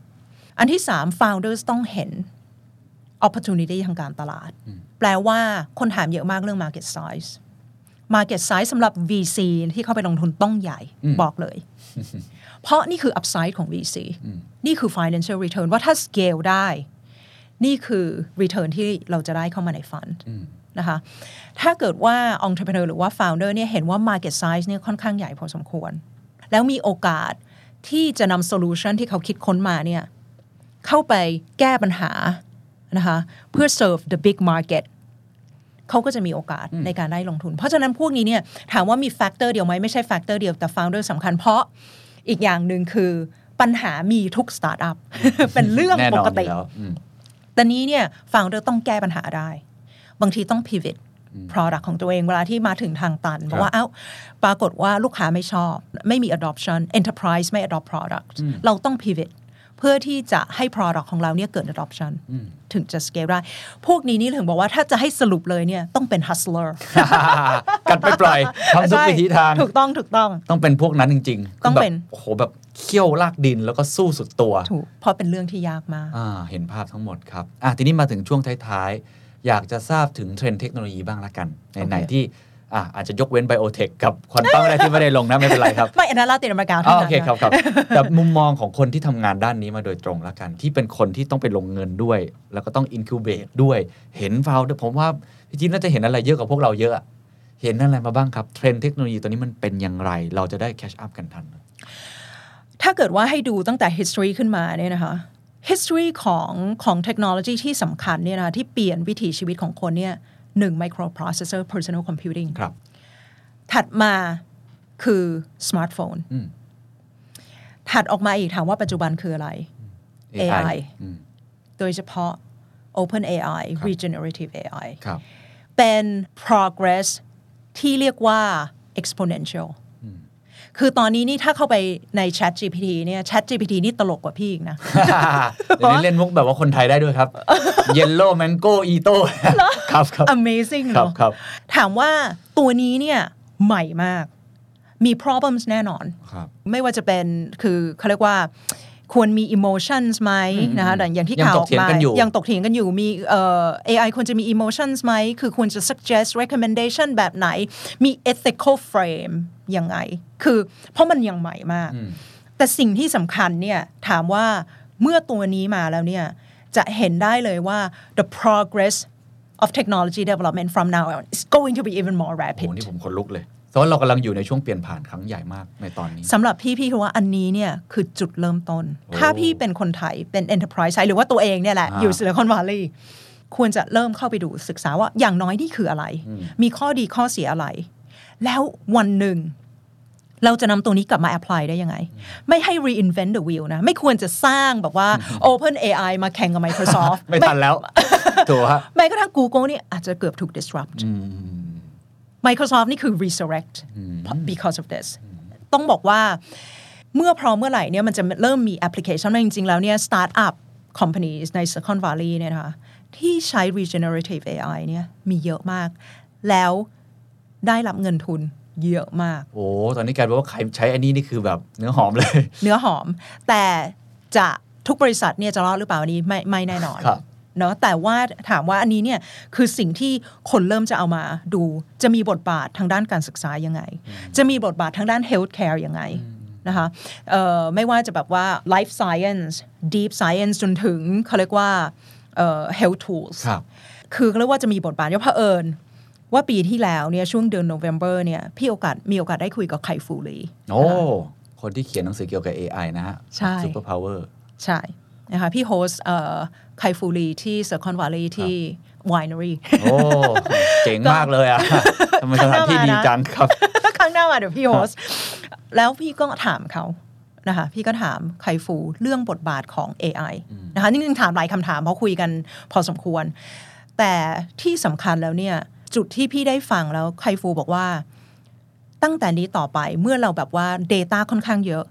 อันที่ 3 founders ต้องเห็น opportunity ทางการตลาด แปลว่าคนถามเยอะมากเรื่อง market size market size สำหรับ VC ที่เข้าไปลงทุนต้องใหญ่บอกเลย เพราะนี่คือ upside ของ VC นี่คือ financial return ว่าถ้า scale ได้ นี่คือ return ที่เราจะได้เข้ามาใน fund นะคะ ถ้าเกิดว่า entrepreneur หรือว่า founder เนี่ยเห็นว่า market size เนี่ยค่อนข้างใหญ่พอสมควร แล้วมีโอกาสที่จะนำ solution ที่เขาคิดค้นมาเนี่ยเข้าไปแก้ปัญหานะคะเพื่อ serve the big market เขาก็จะมีโอกาสในการได้ลงทุน เพราะฉะนั้นพวกนี้เนี่ยถามว่ามี factor เดียวไหมไม่ใช่ factor เดียวแต่ founder สำคัญเพราะอีกอย่างหนึ่งคือปัญหามีทุกสตาร์ทอัพเป็นเรื่องแน่นอนปกติยู่แล้วอืมแต่นี้เนี่ย founder ต้องแก้ปัญหาได้ บางทีต้อง pivot product ของตัวเองเวลาที่มาถึงทางตันบอกว่าเอ้าปรากฏว่าลูกค้าไม่ชอบ ไม่มี adoption enterprise ไม่ adopt product เราต้อง pivot เพื่อที่จะให้ product ของเราเนี่ยเกิด adoption ถึงจะ scale ได้ พวกนี้นี่ถึงบอกว่าถ้าจะให้สรุปเลยเนี่ยต้องเป็น hustler กัดไปปล่อยทำทุกวิธีทาง ถูกต้องถูกต้อง ต้องเป็นพวกนั้นจริง ๆ ต้องคืแบบเป็นโอ้โหแบบเขี้ยวลากดินแล้วก็สู้สุดตัวถูกเพราะเป็นเรื่องที่ยากมากอ่าเห็นภาพทั้งหมดครับอะทีนี้มาถึงช่วงท้ายๆ อยากจะทราบถึงเทรนด์เทคโนโลยีบ้างละกันในไหนโอเคที่ อะอาจจะยกเว้น biotech กับควอนตัมอะไรที่ไม่ได้ลงนะไม่เป็นไรครับ ไม่อันนั้นลาตินอเมริกาอ๋อเท่านั้โอนเคครับครับแต่มุมมองของคนที่ทำงานด้านนี้มาโดยตรงละกัน ที่เป็นคนที่ต้องไปลงเงินด้วย แล้วก็ต้อง incubate ด้วย เห็น found ผมว่าพี่จิ๊บน่าจะเห็นอะไรเยอะกว่าพวกเราเยอะอะเห็นอะไรมาบ้างครับ เทรนด์เทคโนโลยีตัวนี้มันเป็นอย่างไร เราจะได้ catch up กันทัน ถ้าเกิดว่าให้ดูตั้งแต่ history ขึ้นมาเนี่ยนะคะ history ของของเทคโนโลยีที่สำคัญเนี่ยนะที่เปลี่ยนวิถีชีวิตของคนเนี่ย หนึ่ง microprocessor personal computing ครับ ถัดมาคือ smartphone อืมถัดออกมาอีกถามว่าปัจจุบันคืออะไร AI อืมโดยเฉพาะ Open AI Regenerative AI ครับเป็น progress ที่เรียกว่า exponential คือตอนนี้นี่ถ้าเข้าไปใน Chat GPT เนี่ย Chat GPT นี่ตลกกว่าพี่อีกนะเดี๋ยวนี้เล่นมุกแบบว่าคนไทยได้ด้วยครับ Yellow Mango Ito ครับครับ amazing ครับเนาะครับถามว่าตัวนี้เนี่ยใหม่มาก มี problems แน่นอนครับไม่ว่าจะเป็นคือเขาเรียกว่าควรมี emotions ไหมนะคะแต่อย่างที่ยังข่าวตอกอกเถียงมากันอยู่ยังตกเถียงกันอยู่มีเอ่อ AI ควรจะมี emotions ไหมคือควรจะ suggest recommendation แบบไหนมี ethical frame ยังไง คือเพราะมันยังใหม่มาก แต่สิ่งที่สำคัญเนี่ยถามว่าเมื่อตัวนี้มาแล้วเนี่ยจะเห็นได้เลยว่า the progress of technology development from now on is going to be even more โอ้ rapid โหนี่ผมขนลุกเลยเพราะว่าเรากำลังอยู่ในช่วงเปลี่ยนผ่านครั้งใหญ่มากในตอนนี้สำหรับพี่พี่คิดว่าอันนี้เนี่ยคือจุดเริ่มต้นโอ้ถ้าพี่เป็นคนไทยเป็น enterprise ไทยหรือว่าตัวเองเนี่ยแหละอ่าอยู่ซิลิคอนวัลลีย์ควรจะเริ่มเข้าไปดูศึกษาว่าอย่างน้อยนี่คืออะไร มีข้อดีข้อเสียอะไร แล้ววันหนึ่ง เราจะนำตรงนี้กลับมา apply ได้ยังไง ไม่ให้ reinvent the wheel นะ ไม่ควรจะสร้างแบบว่า Open AI มาแข่งกับ Microsoft ไม่ทันแล้วถูกฮะแม้กระทั่ง Google นี่อาจจะเกือบถูก disrupt Microsoft นี่คือ resurrect because of this ต้องบอกว่าเมื่อพร้อมเมื่อไหร่เนี่ยมันจะเริ่มมีแอปพลิเคชันจริง ๆ แล้วเนี่ย startup companies ใน Silicon Valley เนี่ยนะคะที่ใช้ regenerative AI เนี่ยมีเยอะมาก แล้ว ได้รับเงินทุนเยอะมาก โอ้ ตอนนี้กลายเป็นว่าใครใช้อันนี้นี่คือแบบเนื้อหอมเลย เนื้อหอม แต่จะทุกบริษัทเนี่ยจะรอดหรือเปล่าอันนี้ไม่ไม่แน่นอนครับเนาะแต่ว่าถามว่าอันนี้เนี่ยคือสิ่งที่คนเริ่มจะเอามาดู จะมีบทบาททางด้านการศึกษายังไง จะมีบทบาททางด้าน healthcare ยังไงนะคะเอ่อไม่ว่าจะแบบว่า life science deep science จนถึงเขาเรียกว่าเอ่อ health tools ครับคือเขาเรียกว่าจะมีบทบาทเยอะ เผอิญ ว่าปีที่แล้วเนี่ยช่วงเดือน November เนี่ยพี่โอกาสมีโอกาสได้คุยกับไคฟูลีโอ้คนที่เขียนหนังสือเกี่ยวกับ AI นะฮะใช่ Superpowersใช่นะคะพี่ host ไคฟูลีที่ Silicon Valley ที่ winery โอ้เจ๋งมากเลยอะทำไมสถานที่ดีจังครับครั้งหน้ามาเดี๋ยวพี่โฮสต์แล้วพี่ก็ถามเขานะคะพี่ก็ถามไคฟูเรื่องบทบาทของ AI นะคะนี่จริงๆถามหลายคำถามเพราะคุยกันพอสมควร แต่ที่สำคัญแล้วเนี่ย จุดที่พี่ได้ฟังแล้วไคฟูบอกว่า ตั้งแต่นี้ต่อไปเมื่อเราแบบว่า Data ค่อนข้างเยอะ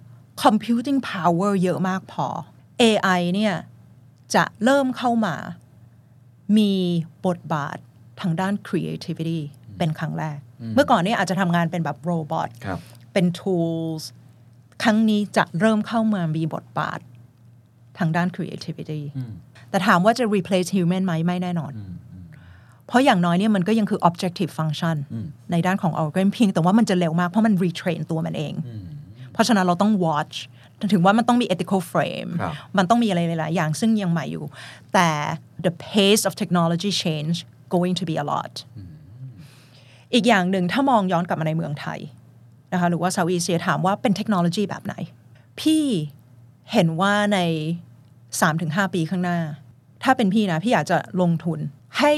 Computing Power เยอะมากพอ AI เนี่ยจะเริ่มเข้ามา มีบทบาททางด้าน creativity เป็นครั้งแรก เมื่อก่อนเนี่ยอาจจะทำงานเป็นแบบโรบอทครับเป็น tools ครั้งนี้จะเริ่มเข้ามามีบทบาททางด้าน creativity แต่ถามว่าจะ replace human ไหมไม่แน่นอน เพราะอย่างน้อยเนี่ยมันก็ยังคือ objective function ในด้านของ algorithm เพียงแต่ว่ามันจะเร็วมาก เพราะมัน retrain ตัวมันเอง เพราะฉะนั้นเราต้อง watch ถึงว่ามันต้องมี ethical frame ครับมันต้องมีอะไรหลาย ๆ อย่างซึ่งยังใหม่อยู่ แต่ the pace of technology change going to be a lot อีกอย่างหนึ่งถ้ามองย้อนกลับมาในเมืองไทยนะคะหรือว่าเซาท์อีเซียถามว่าเป็นเทคโนโลยีแบบไหน พี่เห็นว่าใน 3-5 ปีข้างหน้า ถ้าเป็นพี่นะ พี่อยากจะลงทุนให้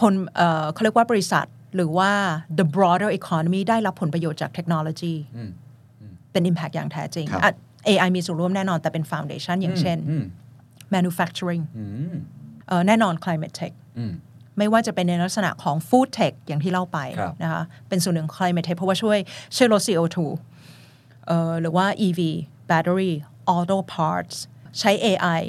คนเอ่อเขาเรียกว่าบริษัทหรือว่า the broader economy ได้รับผลประโยชน์จากเทคโนโลยีเป็น impact อย่างแท้จริงครับอะ AI มีส่วนร่วมแน่นอนแต่เป็น foundation อย่างเช่นอืม manufacturing อืมเอ่อแน่นอน climate tech อืมไม่ว่าจะเป็นในลักษณะของ food tech อย่างที่เล่าไปครับนะคะเป็นส่วนหนึ่งของ climate tech เพราะว่าช่วยช่วยลด CO2 เอ่อหรือว่า EV battery auto parts ใช้ AI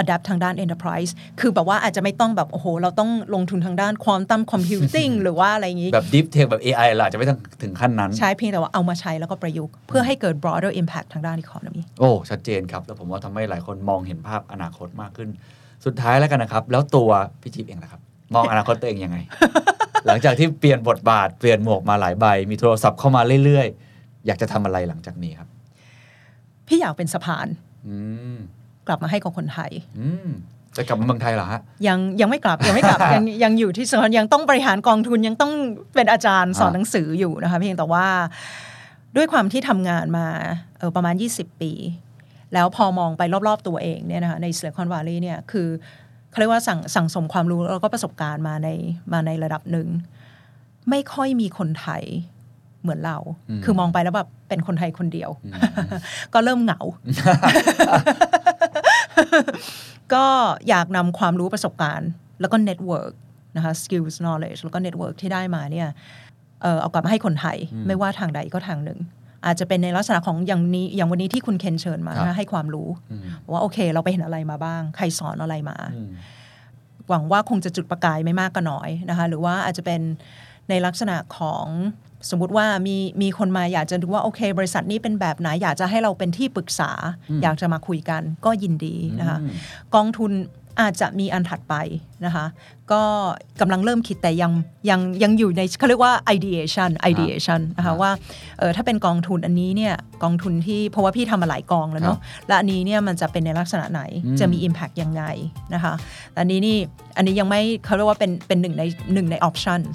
adapt ทางด้าน enterprise คือแบบว่าอาจจะไม่ต้องแบบ โอ้โห เราต้องลงทุนทางด้าน quantum computing หรือว่าอะไรอย่างนี้ แบบ deep tech แบบ AI ล่ะจะไม่ต้องถึงขั้นนั้น ใช้เพียงแต่ว่าเอามาใช้แล้วก็ประยุกต์เพื่อให้เกิด broader impact ทางด้าน economy โอ้ ชัดเจนครับ แล้วผมว่าทำให้หลายคนมองเห็นภาพอนาคตมากขึ้น สุดท้ายแล้วกันนะครับ แล้วตัวพี่จิ๊บเองล่ะครับ มองอนาคตตัวเองยังไง หลังจากที่เปลี่ยนบทบาทเปลี่ยนหมวกมาหลายใบ มีโทรศัพท์เข้ามาเรื่อยๆ อยากจะทำอะไรหลังจากนี้ครับ พี่อยากเป็นสะพานอืม กลับมาให้กับคนไทยอืมจะกลับมาเมืองไทยเหรอฮะยังยังไม่กลับยังไม่กลับยังยังอยู่ที่สอนยังต้องบริหารกองทุนยังต้องเป็นอาจารย์สอนอ่าหนังสืออยู่นะคะเพียงแต่ว่าด้วยความที่ทำงานมาเออประมาณ 20 ปี แล้วพอมองไปรอบๆตัวเองเนี่ยนะคะในซิลิคอนวัลลีย์เนี่ยคือเขาเรียกว่าสั่งสั่งสมความรู้แล้วก็ประสบการณ์มาในมาในระดับหนึ่ง ไม่ค่อยมีคนไทยเหมือนเรา คือมองไปแล้วแบบเป็นคนไทยคนเดียว ก็เริ่มเหงา ก็อยากนำความรู้ประสบการณ์ แล้วก็ network นะคะ skills knowledge แล้วก็ network ที่ได้มาเนี่ยเอ่อเอากลับมาให้คนไทย ไม่ว่าทางใดก็ทางหนึ่ง อาจจะเป็นในลักษณะของอย่างนี้อย่างวันนี้ที่คุณเคนเชิญมาครับนะให้ความรู้ ว่าโอเค เราไปเห็นอะไรมาบ้าง ใครสอนอะไรมา หวังว่าคงจะจุดประกายไม่มากก็น้อยนะคะ หรือว่าอาจจะเป็นในลักษณะของ สมมุติว่ามีมีคนมาอยากจะดูว่าโอเค บริษัทนี้เป็นแบบไหนอยากจะให้เราเป็นที่ปรึกษา อยากจะมาคุยกันก็ยินดีนะคะกองทุนอาจจะมีอันถัดไปนะคะ ก็กำลังเริ่มคิดแต่ยังยังยังอยู่ในเขาเรียกว่า ideation ideation นะคะว่าเออถ้าเป็นกองทุนอันนี้เนี่ยกองทุนที่เพราะว่าพี่ทำมาหลายกองแล้วเนาะและอันนี้เนี่ยมันจะเป็นในลักษณะไหนจะมี impact ยังไงนะคะแต่อันนี้นี่อันนี้ยังไม่เขาเรียกว่าเป็นเป็นหนึ่งในหนึ่งใน options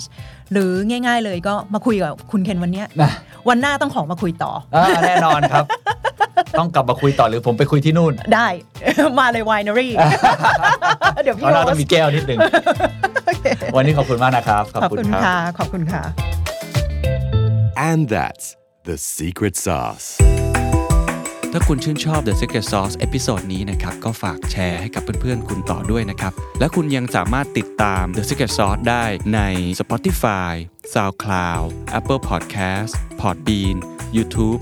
หรือง่าย ๆ เลยก็มาคุยกับคุณเคนวันเนี้ยนะวันหน้าต้องขอมาคุยต่ออ่าแน่นอนครับ ต้องกลับมาคุยต่อหรือผมไปคุยที่นู่น ได้มาเลย winery เดี๋ยวเพพี่ราะโรเราต้องสมีแก้วนิดหนึ่งวันนี้ขอบคุณมากนะครับ ขอบขอบคุณคุณครับค่ะ ขอบคุณค่ะ And that's the secret sauce. ถ้าคุณชื่นชอบ The Secret Sauce episode นี้นะครับ ก็ฝากแชร์ให้กับเพื่อนๆ คุณต่อด้วยนะครับ และคุณยังสามารถติดตาม The Secret Sauce ได้ใน Spotify, SoundCloud, Apple Podcast, Podbean, YouTube